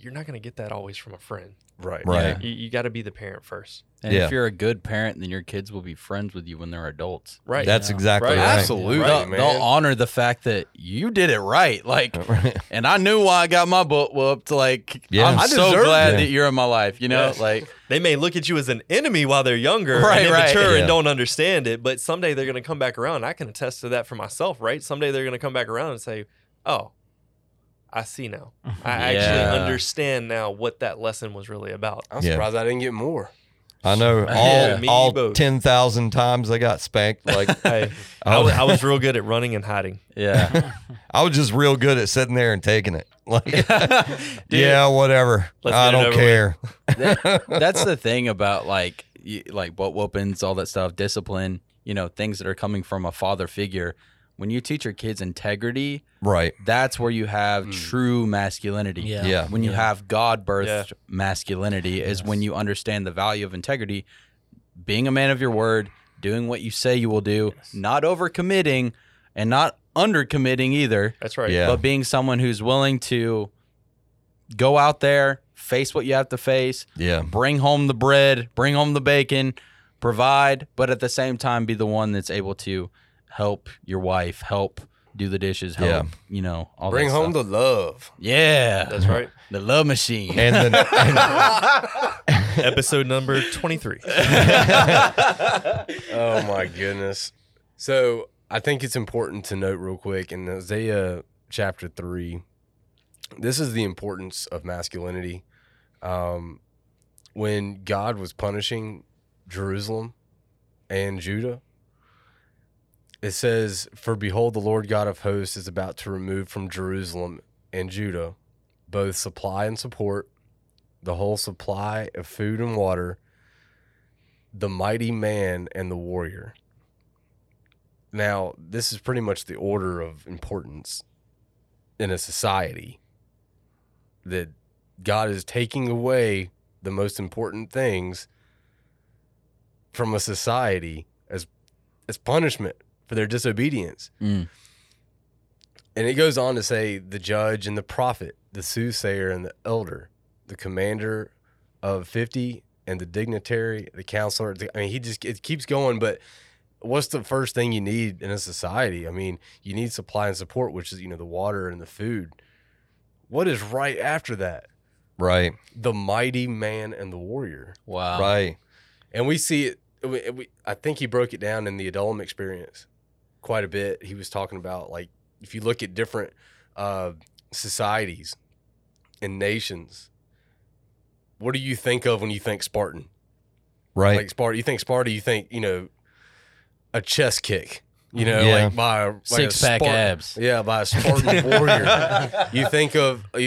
Speaker 5: You're not going to get that always from a friend.
Speaker 1: Right.
Speaker 3: Right.
Speaker 5: You, you got to be the parent first.
Speaker 2: And
Speaker 3: Yeah.
Speaker 2: if you're a good parent, then your kids will be friends with you when they're adults.
Speaker 5: Right.
Speaker 3: That's
Speaker 4: Yeah.
Speaker 3: exactly
Speaker 5: Right.
Speaker 3: right.
Speaker 1: Absolutely,
Speaker 2: they'll,
Speaker 1: man.
Speaker 2: they'll honor the fact that you did it right. Like, [LAUGHS]
Speaker 3: Right.
Speaker 2: and I knew why I got my butt whooped. Like,
Speaker 3: Yeah.
Speaker 2: I'm
Speaker 1: I
Speaker 2: so
Speaker 1: deserved
Speaker 2: glad
Speaker 3: it.
Speaker 2: that you're in my life. You know,
Speaker 5: Yeah.
Speaker 2: like, [LAUGHS]
Speaker 5: they may look at you as an enemy while they're younger
Speaker 2: Right,
Speaker 5: and
Speaker 2: right.
Speaker 5: immature
Speaker 3: Yeah.
Speaker 5: and don't understand it, but someday they're going to come back around. I can attest to that for myself, right? Someday they're going to come back around and say, "Oh, I see now. Mm-hmm. I
Speaker 2: Yeah.
Speaker 5: actually understand now what that lesson was really about."
Speaker 1: I'm
Speaker 3: Yeah.
Speaker 1: surprised I didn't get more.
Speaker 3: I know [LAUGHS] all
Speaker 2: Yeah.
Speaker 5: Me
Speaker 3: all
Speaker 5: both.
Speaker 3: ten thousand times I got spanked. Like [LAUGHS]
Speaker 5: Hey, I, was, I was real good at running and hiding.
Speaker 2: yeah. [LAUGHS]
Speaker 3: I was just real good at sitting there and taking it. Like
Speaker 2: Dude,
Speaker 3: yeah, whatever.
Speaker 5: Let's
Speaker 3: I
Speaker 5: get it
Speaker 3: don't
Speaker 5: over
Speaker 3: care.
Speaker 2: that- that's the thing about like y- like what whoopings, all that stuff, discipline. You know, things that are coming from a father figure. When you teach your kids integrity,
Speaker 3: Right.
Speaker 2: that's where you have
Speaker 1: Mm.
Speaker 2: true masculinity.
Speaker 4: Yeah.
Speaker 3: Yeah.
Speaker 2: When you
Speaker 4: Yeah.
Speaker 2: have God birthed
Speaker 5: Yeah.
Speaker 2: masculinity, is
Speaker 4: Yes.
Speaker 2: when you understand the value of integrity, being a man of your word, doing what you say you will do,
Speaker 4: Yes.
Speaker 2: not overcommitting and not undercommitting either,
Speaker 5: That's right.
Speaker 3: Yeah.
Speaker 2: but being someone who's willing to go out there, face what you have to face,
Speaker 3: Yeah.
Speaker 2: bring home the bread, bring home the bacon, provide, but at the same time be the one that's able to help your wife, help do the dishes, help,
Speaker 3: Yeah.
Speaker 2: you know, all
Speaker 1: Bring
Speaker 2: that
Speaker 1: home
Speaker 2: stuff.
Speaker 1: the love.
Speaker 2: Yeah.
Speaker 5: That's right. [LAUGHS]
Speaker 2: the love machine.
Speaker 3: And then [LAUGHS]
Speaker 5: Episode number 23. [LAUGHS]
Speaker 1: oh my goodness. So I think it's important to note real quick in Isaiah chapter three, this is the importance of masculinity. Um, when God was punishing Jerusalem and Judah, it says, For behold, the Lord God of hosts is about to remove from Jerusalem and Judah both supply and support, the whole supply of food and water, the mighty man and the warrior. Now, this is pretty much the order of importance in a society that God is taking away the most important things from a society as as punishment for their disobedience.
Speaker 2: Mm.
Speaker 1: And it goes on to say the judge and the prophet, the soothsayer and the elder, the commander of 50 and the dignitary, the counselor. I mean, he just it keeps going, but what's the first thing you need in a society? I mean, you need supply and support, which is, you know, the water and the food. What is right after that?
Speaker 3: right.
Speaker 1: The mighty man and the warrior.
Speaker 2: Wow.
Speaker 3: Right.
Speaker 1: And we see it. We, we, I think he broke it down in the Adullam experience quite a bit. He was talking about like if you look at different uh, societies and nations, what do you think of when you think Spartan?
Speaker 3: Right.
Speaker 1: Like Sparta, you think Sparta, you think you know a chest kick. You know,
Speaker 3: Yeah.
Speaker 1: like by a like a
Speaker 2: Six pack
Speaker 1: Spartan-
Speaker 2: abs.
Speaker 1: Yeah, by a Spartan [LAUGHS] warrior. You think of uh,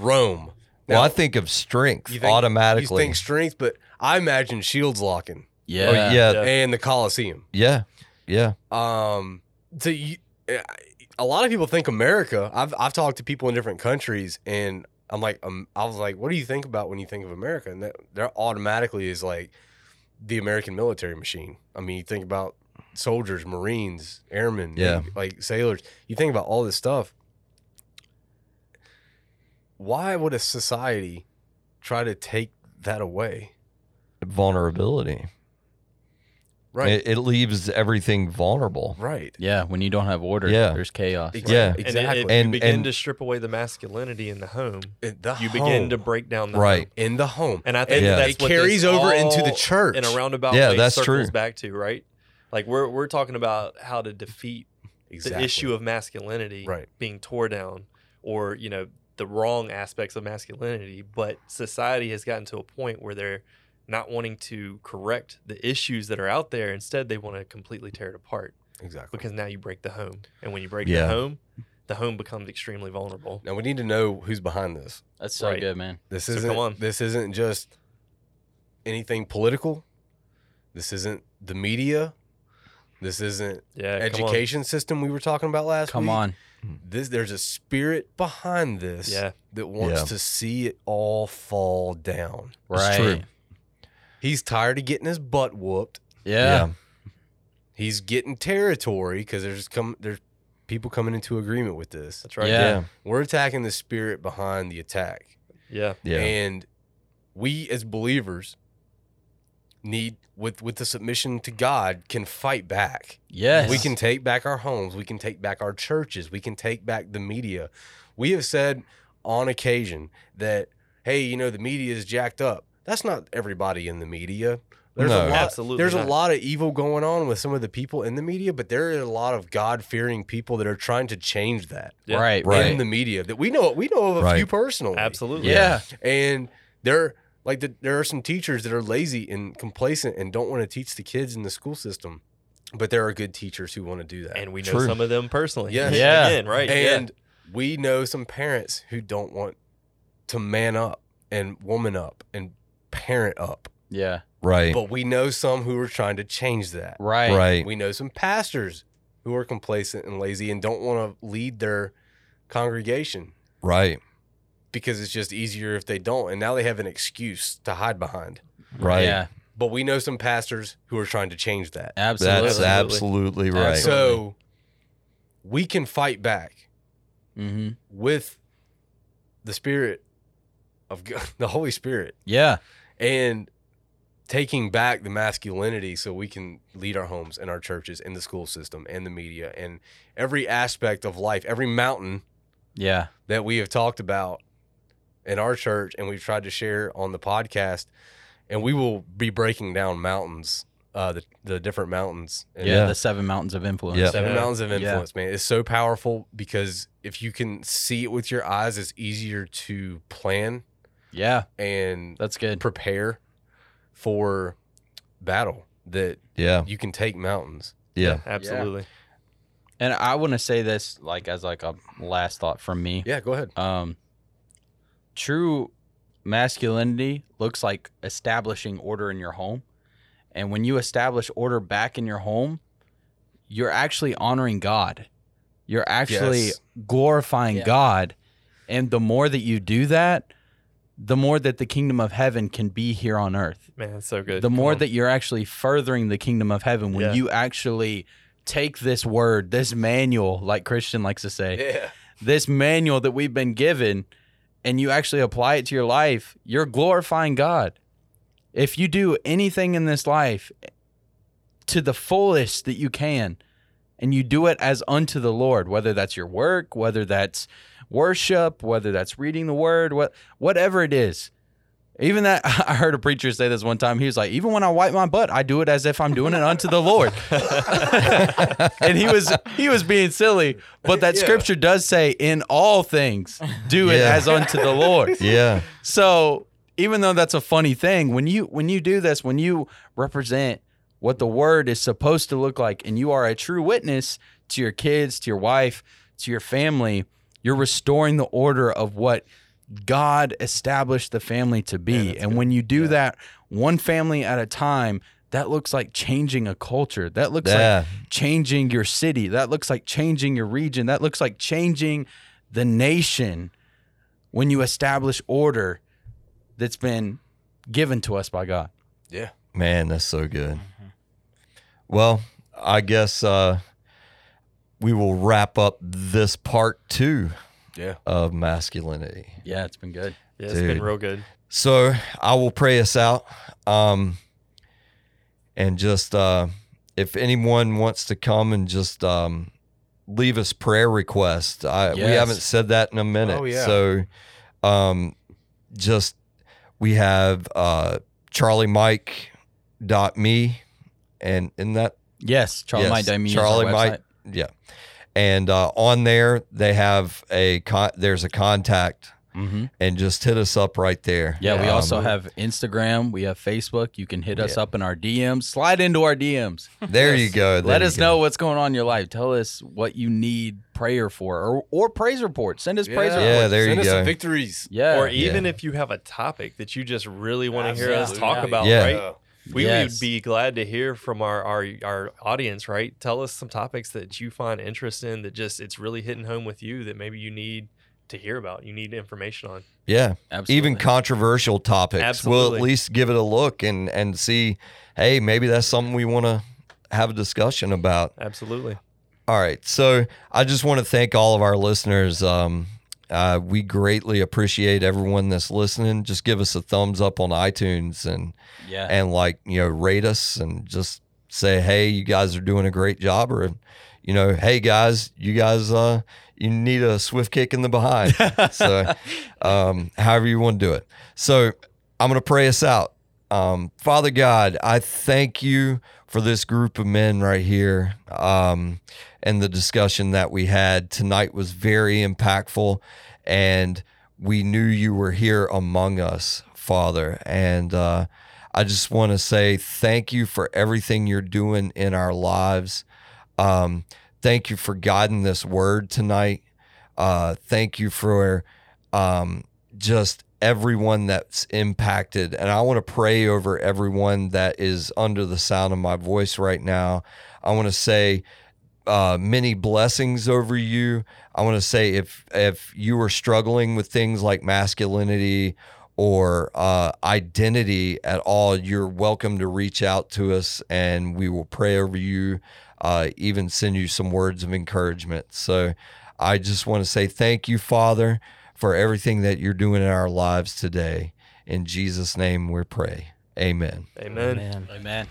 Speaker 1: Rome.
Speaker 3: well, I think of strength
Speaker 1: you think-
Speaker 3: automatically.
Speaker 1: You think strength, but I imagine shields locking
Speaker 2: Yeah.
Speaker 3: oh, yeah.
Speaker 5: Yeah.
Speaker 1: and the Colosseum.
Speaker 3: Yeah. Yeah.
Speaker 1: Um, so a lot of people think America. I've I've talked to people in different countries, and I'm like, um, I was like, what do you think about when you think of America? And that, there automatically is like the American military machine. I mean, you think about soldiers, Marines, airmen,
Speaker 3: Yeah.
Speaker 1: like, like sailors. You think about all this stuff. Why would a society try to take that away?
Speaker 3: Vulnerability.
Speaker 1: Right.
Speaker 3: It, it leaves everything vulnerable.
Speaker 1: right.
Speaker 2: Yeah, when you don't have order,
Speaker 3: Yeah.
Speaker 2: there's chaos.
Speaker 1: Ex-
Speaker 3: Yeah.
Speaker 5: And
Speaker 1: Exactly.
Speaker 5: if you
Speaker 3: And-
Speaker 5: begin
Speaker 3: and-
Speaker 5: to strip away the masculinity in the home,
Speaker 1: In the
Speaker 5: you
Speaker 1: home.
Speaker 5: begin to break down the
Speaker 3: Right.
Speaker 5: home.
Speaker 1: in the home.
Speaker 5: And I think
Speaker 3: Yeah.
Speaker 5: that's
Speaker 1: it
Speaker 5: what
Speaker 1: carries over into the church.
Speaker 5: in a roundabout
Speaker 3: Yeah,
Speaker 5: way
Speaker 3: that's
Speaker 5: circles
Speaker 3: true.
Speaker 5: back to right. Like we're we're talking about how to defeat
Speaker 1: exactly.
Speaker 5: the issue of masculinity
Speaker 1: Right.
Speaker 5: being tore down, or you know the wrong aspects of masculinity. But society has gotten to a point where they're not wanting to correct the issues that are out there. Instead, they want to completely tear it apart
Speaker 1: exactly.
Speaker 5: because now you break the home, and when you break
Speaker 3: Yeah.
Speaker 5: the home, the home becomes extremely vulnerable.
Speaker 1: Now we need to know who's behind this.
Speaker 2: That's so
Speaker 5: Right.
Speaker 2: good, man.
Speaker 1: This
Speaker 5: So
Speaker 1: isn't
Speaker 5: come on.
Speaker 1: this isn't just anything political. This isn't the media. This isn't
Speaker 5: Yeah,
Speaker 1: education system we were talking about last week.
Speaker 2: Come
Speaker 1: week.
Speaker 2: on.
Speaker 1: This there's a spirit behind this
Speaker 5: Yeah.
Speaker 1: that wants
Speaker 3: Yeah.
Speaker 1: to see it all fall down.
Speaker 3: It's
Speaker 2: Right.
Speaker 3: True.
Speaker 1: He's tired of getting his butt whooped.
Speaker 2: Yeah.
Speaker 1: He's getting territory because there's come there's people coming into agreement with this.
Speaker 5: That's right.
Speaker 2: Yeah.
Speaker 3: Yeah.
Speaker 1: We're attacking the spirit behind the attack.
Speaker 5: Yeah.
Speaker 3: Yeah.
Speaker 1: And we as believers need with with the submission to God can fight back.
Speaker 2: Yes.
Speaker 1: We can take back our homes, we can take back our churches, we can take back the media. We have said on occasion that hey, you know the media is jacked up. That's not everybody in the media. There's
Speaker 3: No.
Speaker 1: a lot
Speaker 5: Absolutely
Speaker 1: there's
Speaker 5: not.
Speaker 1: a lot of evil going on with some of the people in the media, but there are a lot of God-fearing people that are trying to change that
Speaker 5: Yeah.
Speaker 2: Right.
Speaker 3: Right.
Speaker 1: in the media that we know we know of a
Speaker 3: Right.
Speaker 1: few personally.
Speaker 5: Absolutely.
Speaker 2: Yeah.
Speaker 1: And there, like, the, there are some teachers that are lazy and complacent and don't want to teach the kids in the school system. But there are good teachers who want to do that.
Speaker 5: And we know
Speaker 3: True.
Speaker 5: some of them personally.
Speaker 1: Yes.
Speaker 2: Yeah.
Speaker 5: Again, right.
Speaker 1: and we know some parents who don't want to man up and woman up and parent up.
Speaker 2: Yeah.
Speaker 3: Right.
Speaker 1: But we know some who are trying to change that.
Speaker 2: Right.
Speaker 3: Right.
Speaker 1: We know some pastors who are complacent and lazy and don't want to lead their congregation
Speaker 3: Right.
Speaker 1: because it's just easier if they don't. And now they have an excuse to hide behind.
Speaker 3: Right.
Speaker 2: Yeah.
Speaker 1: But we know some pastors who are trying to change that.
Speaker 2: Absolutely.
Speaker 3: That's absolutely right.
Speaker 2: Absolutely.
Speaker 1: So we can fight back
Speaker 2: hmm
Speaker 1: with the spirit of God, [LAUGHS] the Holy Spirit
Speaker 2: Yeah.
Speaker 1: And taking back the masculinity so we can lead our homes and our churches and the school system and the media and every aspect of life, every mountain
Speaker 2: Yeah.
Speaker 1: that we have talked about in our church and we've tried to share on the podcast. And we will be breaking down mountains, uh, the, the different mountains. And
Speaker 2: Yeah.
Speaker 3: Yeah.
Speaker 2: The seven mountains of influence.
Speaker 3: Yeah.
Speaker 1: Seven
Speaker 5: Yeah.
Speaker 1: mountains of
Speaker 2: Yeah.
Speaker 1: influence, man. It's so powerful because if you can see it with your eyes, it's easier to plan
Speaker 2: Yeah.
Speaker 1: and
Speaker 2: That's good.
Speaker 1: prepare for battle. That
Speaker 3: yeah.
Speaker 1: you can take mountains.
Speaker 3: Yeah.
Speaker 5: Absolutely.
Speaker 2: And I want to say this like as like a last thought from me.
Speaker 1: Yeah, go ahead.
Speaker 2: Um, true masculinity looks like establishing order in your home. And when you establish order back in your home, you're actually honoring God. You're actually
Speaker 1: Yes.
Speaker 2: glorifying
Speaker 4: Yeah.
Speaker 2: God. And the more that you do that, the more that the kingdom of heaven can be here on earth.
Speaker 5: Man, that's so good.
Speaker 2: The
Speaker 5: Come
Speaker 2: more
Speaker 5: on.
Speaker 2: that you're actually furthering the kingdom of heaven when
Speaker 5: Yeah.
Speaker 2: you actually take this word, this manual, like Christian likes to say,
Speaker 1: Yeah.
Speaker 2: this manual that we've been given and you actually apply it to your life, you're glorifying God. If you do anything in this life to the fullest that you can, and you do it as unto the Lord, whether that's your work, whether that's worship, whether that's reading the word, what whatever it is. Even that [LAUGHS] I heard a preacher say this one time. He was like, even when I wipe my butt, I do it as if I'm doing it unto the Lord. [LAUGHS] and he was he was being silly, but that
Speaker 1: Yeah.
Speaker 2: scripture does say, in all things, do it as unto the Lord. [LAUGHS]
Speaker 3: Yeah.
Speaker 2: So even though that's a funny thing, when you when you do this, when you represent what the word is supposed to look like, and you are a true witness to your kids, to your wife, to your family, you're restoring the order of what God established the family to be. and when you do that one family at a time, that looks like changing a culture. That looks like changing your city. That looks like changing your region. That looks like changing the nation when you establish order that's been given to us by God.
Speaker 1: Yeah.
Speaker 3: Man, that's so good. Well, I guess uh, we will wrap up this part two
Speaker 1: Yeah.
Speaker 3: of masculinity.
Speaker 2: Yeah, it's been good.
Speaker 5: Yeah, it's been real good.
Speaker 3: So I will pray us out. Um, and just uh, if anyone wants to come and just um, leave us prayer requests, I, we haven't said that in a minute.
Speaker 1: Oh, yeah.
Speaker 3: So um, just we have uh, Charlie Mike dot me and in that
Speaker 2: Yes, Charlie
Speaker 3: Yes,
Speaker 2: Mike Dami.
Speaker 3: Charlie
Speaker 2: Charlie
Speaker 3: Mike- yeah and uh, on there they have a con- there's a contact
Speaker 2: Mm-hmm.
Speaker 3: and just hit us up right there
Speaker 2: Yeah, we
Speaker 3: Um,
Speaker 2: also have Instagram. We have Facebook. You can hit us
Speaker 3: Yeah.
Speaker 2: up in our DMs. Slide into our DMs. [LAUGHS]
Speaker 3: there you go there
Speaker 2: Let
Speaker 3: you
Speaker 2: us
Speaker 3: go.
Speaker 2: know what's going on in your life. Tell us what you need prayer for, or or praise reports. Send us praise
Speaker 1: Yeah,
Speaker 2: reports.
Speaker 3: Yeah, there
Speaker 1: Send
Speaker 3: you
Speaker 1: us
Speaker 3: go.
Speaker 1: some victories.
Speaker 2: Yeah,
Speaker 5: or even
Speaker 3: Yeah.
Speaker 5: if you have a topic that you just really want to hear us talk about,
Speaker 3: Yeah.
Speaker 5: right? We
Speaker 2: Yes.
Speaker 5: would be glad to hear from our, our our audience, right? Tell us some topics that you find interest in that just it's really hitting home with you that maybe you need to hear about. You need information on.
Speaker 3: yeah
Speaker 2: absolutely.
Speaker 3: even controversial topics we'll at least give it a look and and see hey maybe that's something we want to have a discussion about
Speaker 5: Absolutely.
Speaker 3: All right. So I just want to thank all of our listeners. Um, uh, we greatly appreciate everyone that's listening. Just give us a thumbs up on iTunes and
Speaker 2: yeah,
Speaker 3: and like you know rate us and just say hey you guys are doing a great job or you know hey guys you guys uh you need a swift kick in the behind. [LAUGHS] So um however you want to do it. So i'm going to pray us out. Um father god i thank you for this group of men right here um and the discussion that we had tonight was very impactful and we knew you were here among us father and uh I just want to say thank you for everything you're doing in our lives. Um, thank you for guiding this word tonight. Uh, thank you for um, just everyone that's impacted. And I want to pray over everyone that is under the sound of my voice right now. I want to say uh, many blessings over you. I want to say if if you are struggling with things like masculinity or uh, identity at all, you're welcome to reach out to us and we will pray over you, uh, even send you some words of encouragement. So I just want to say thank you, Father, for everything that you're doing in our lives today. In Jesus' name we pray. Amen.
Speaker 5: Amen.
Speaker 4: Amen.
Speaker 2: amen.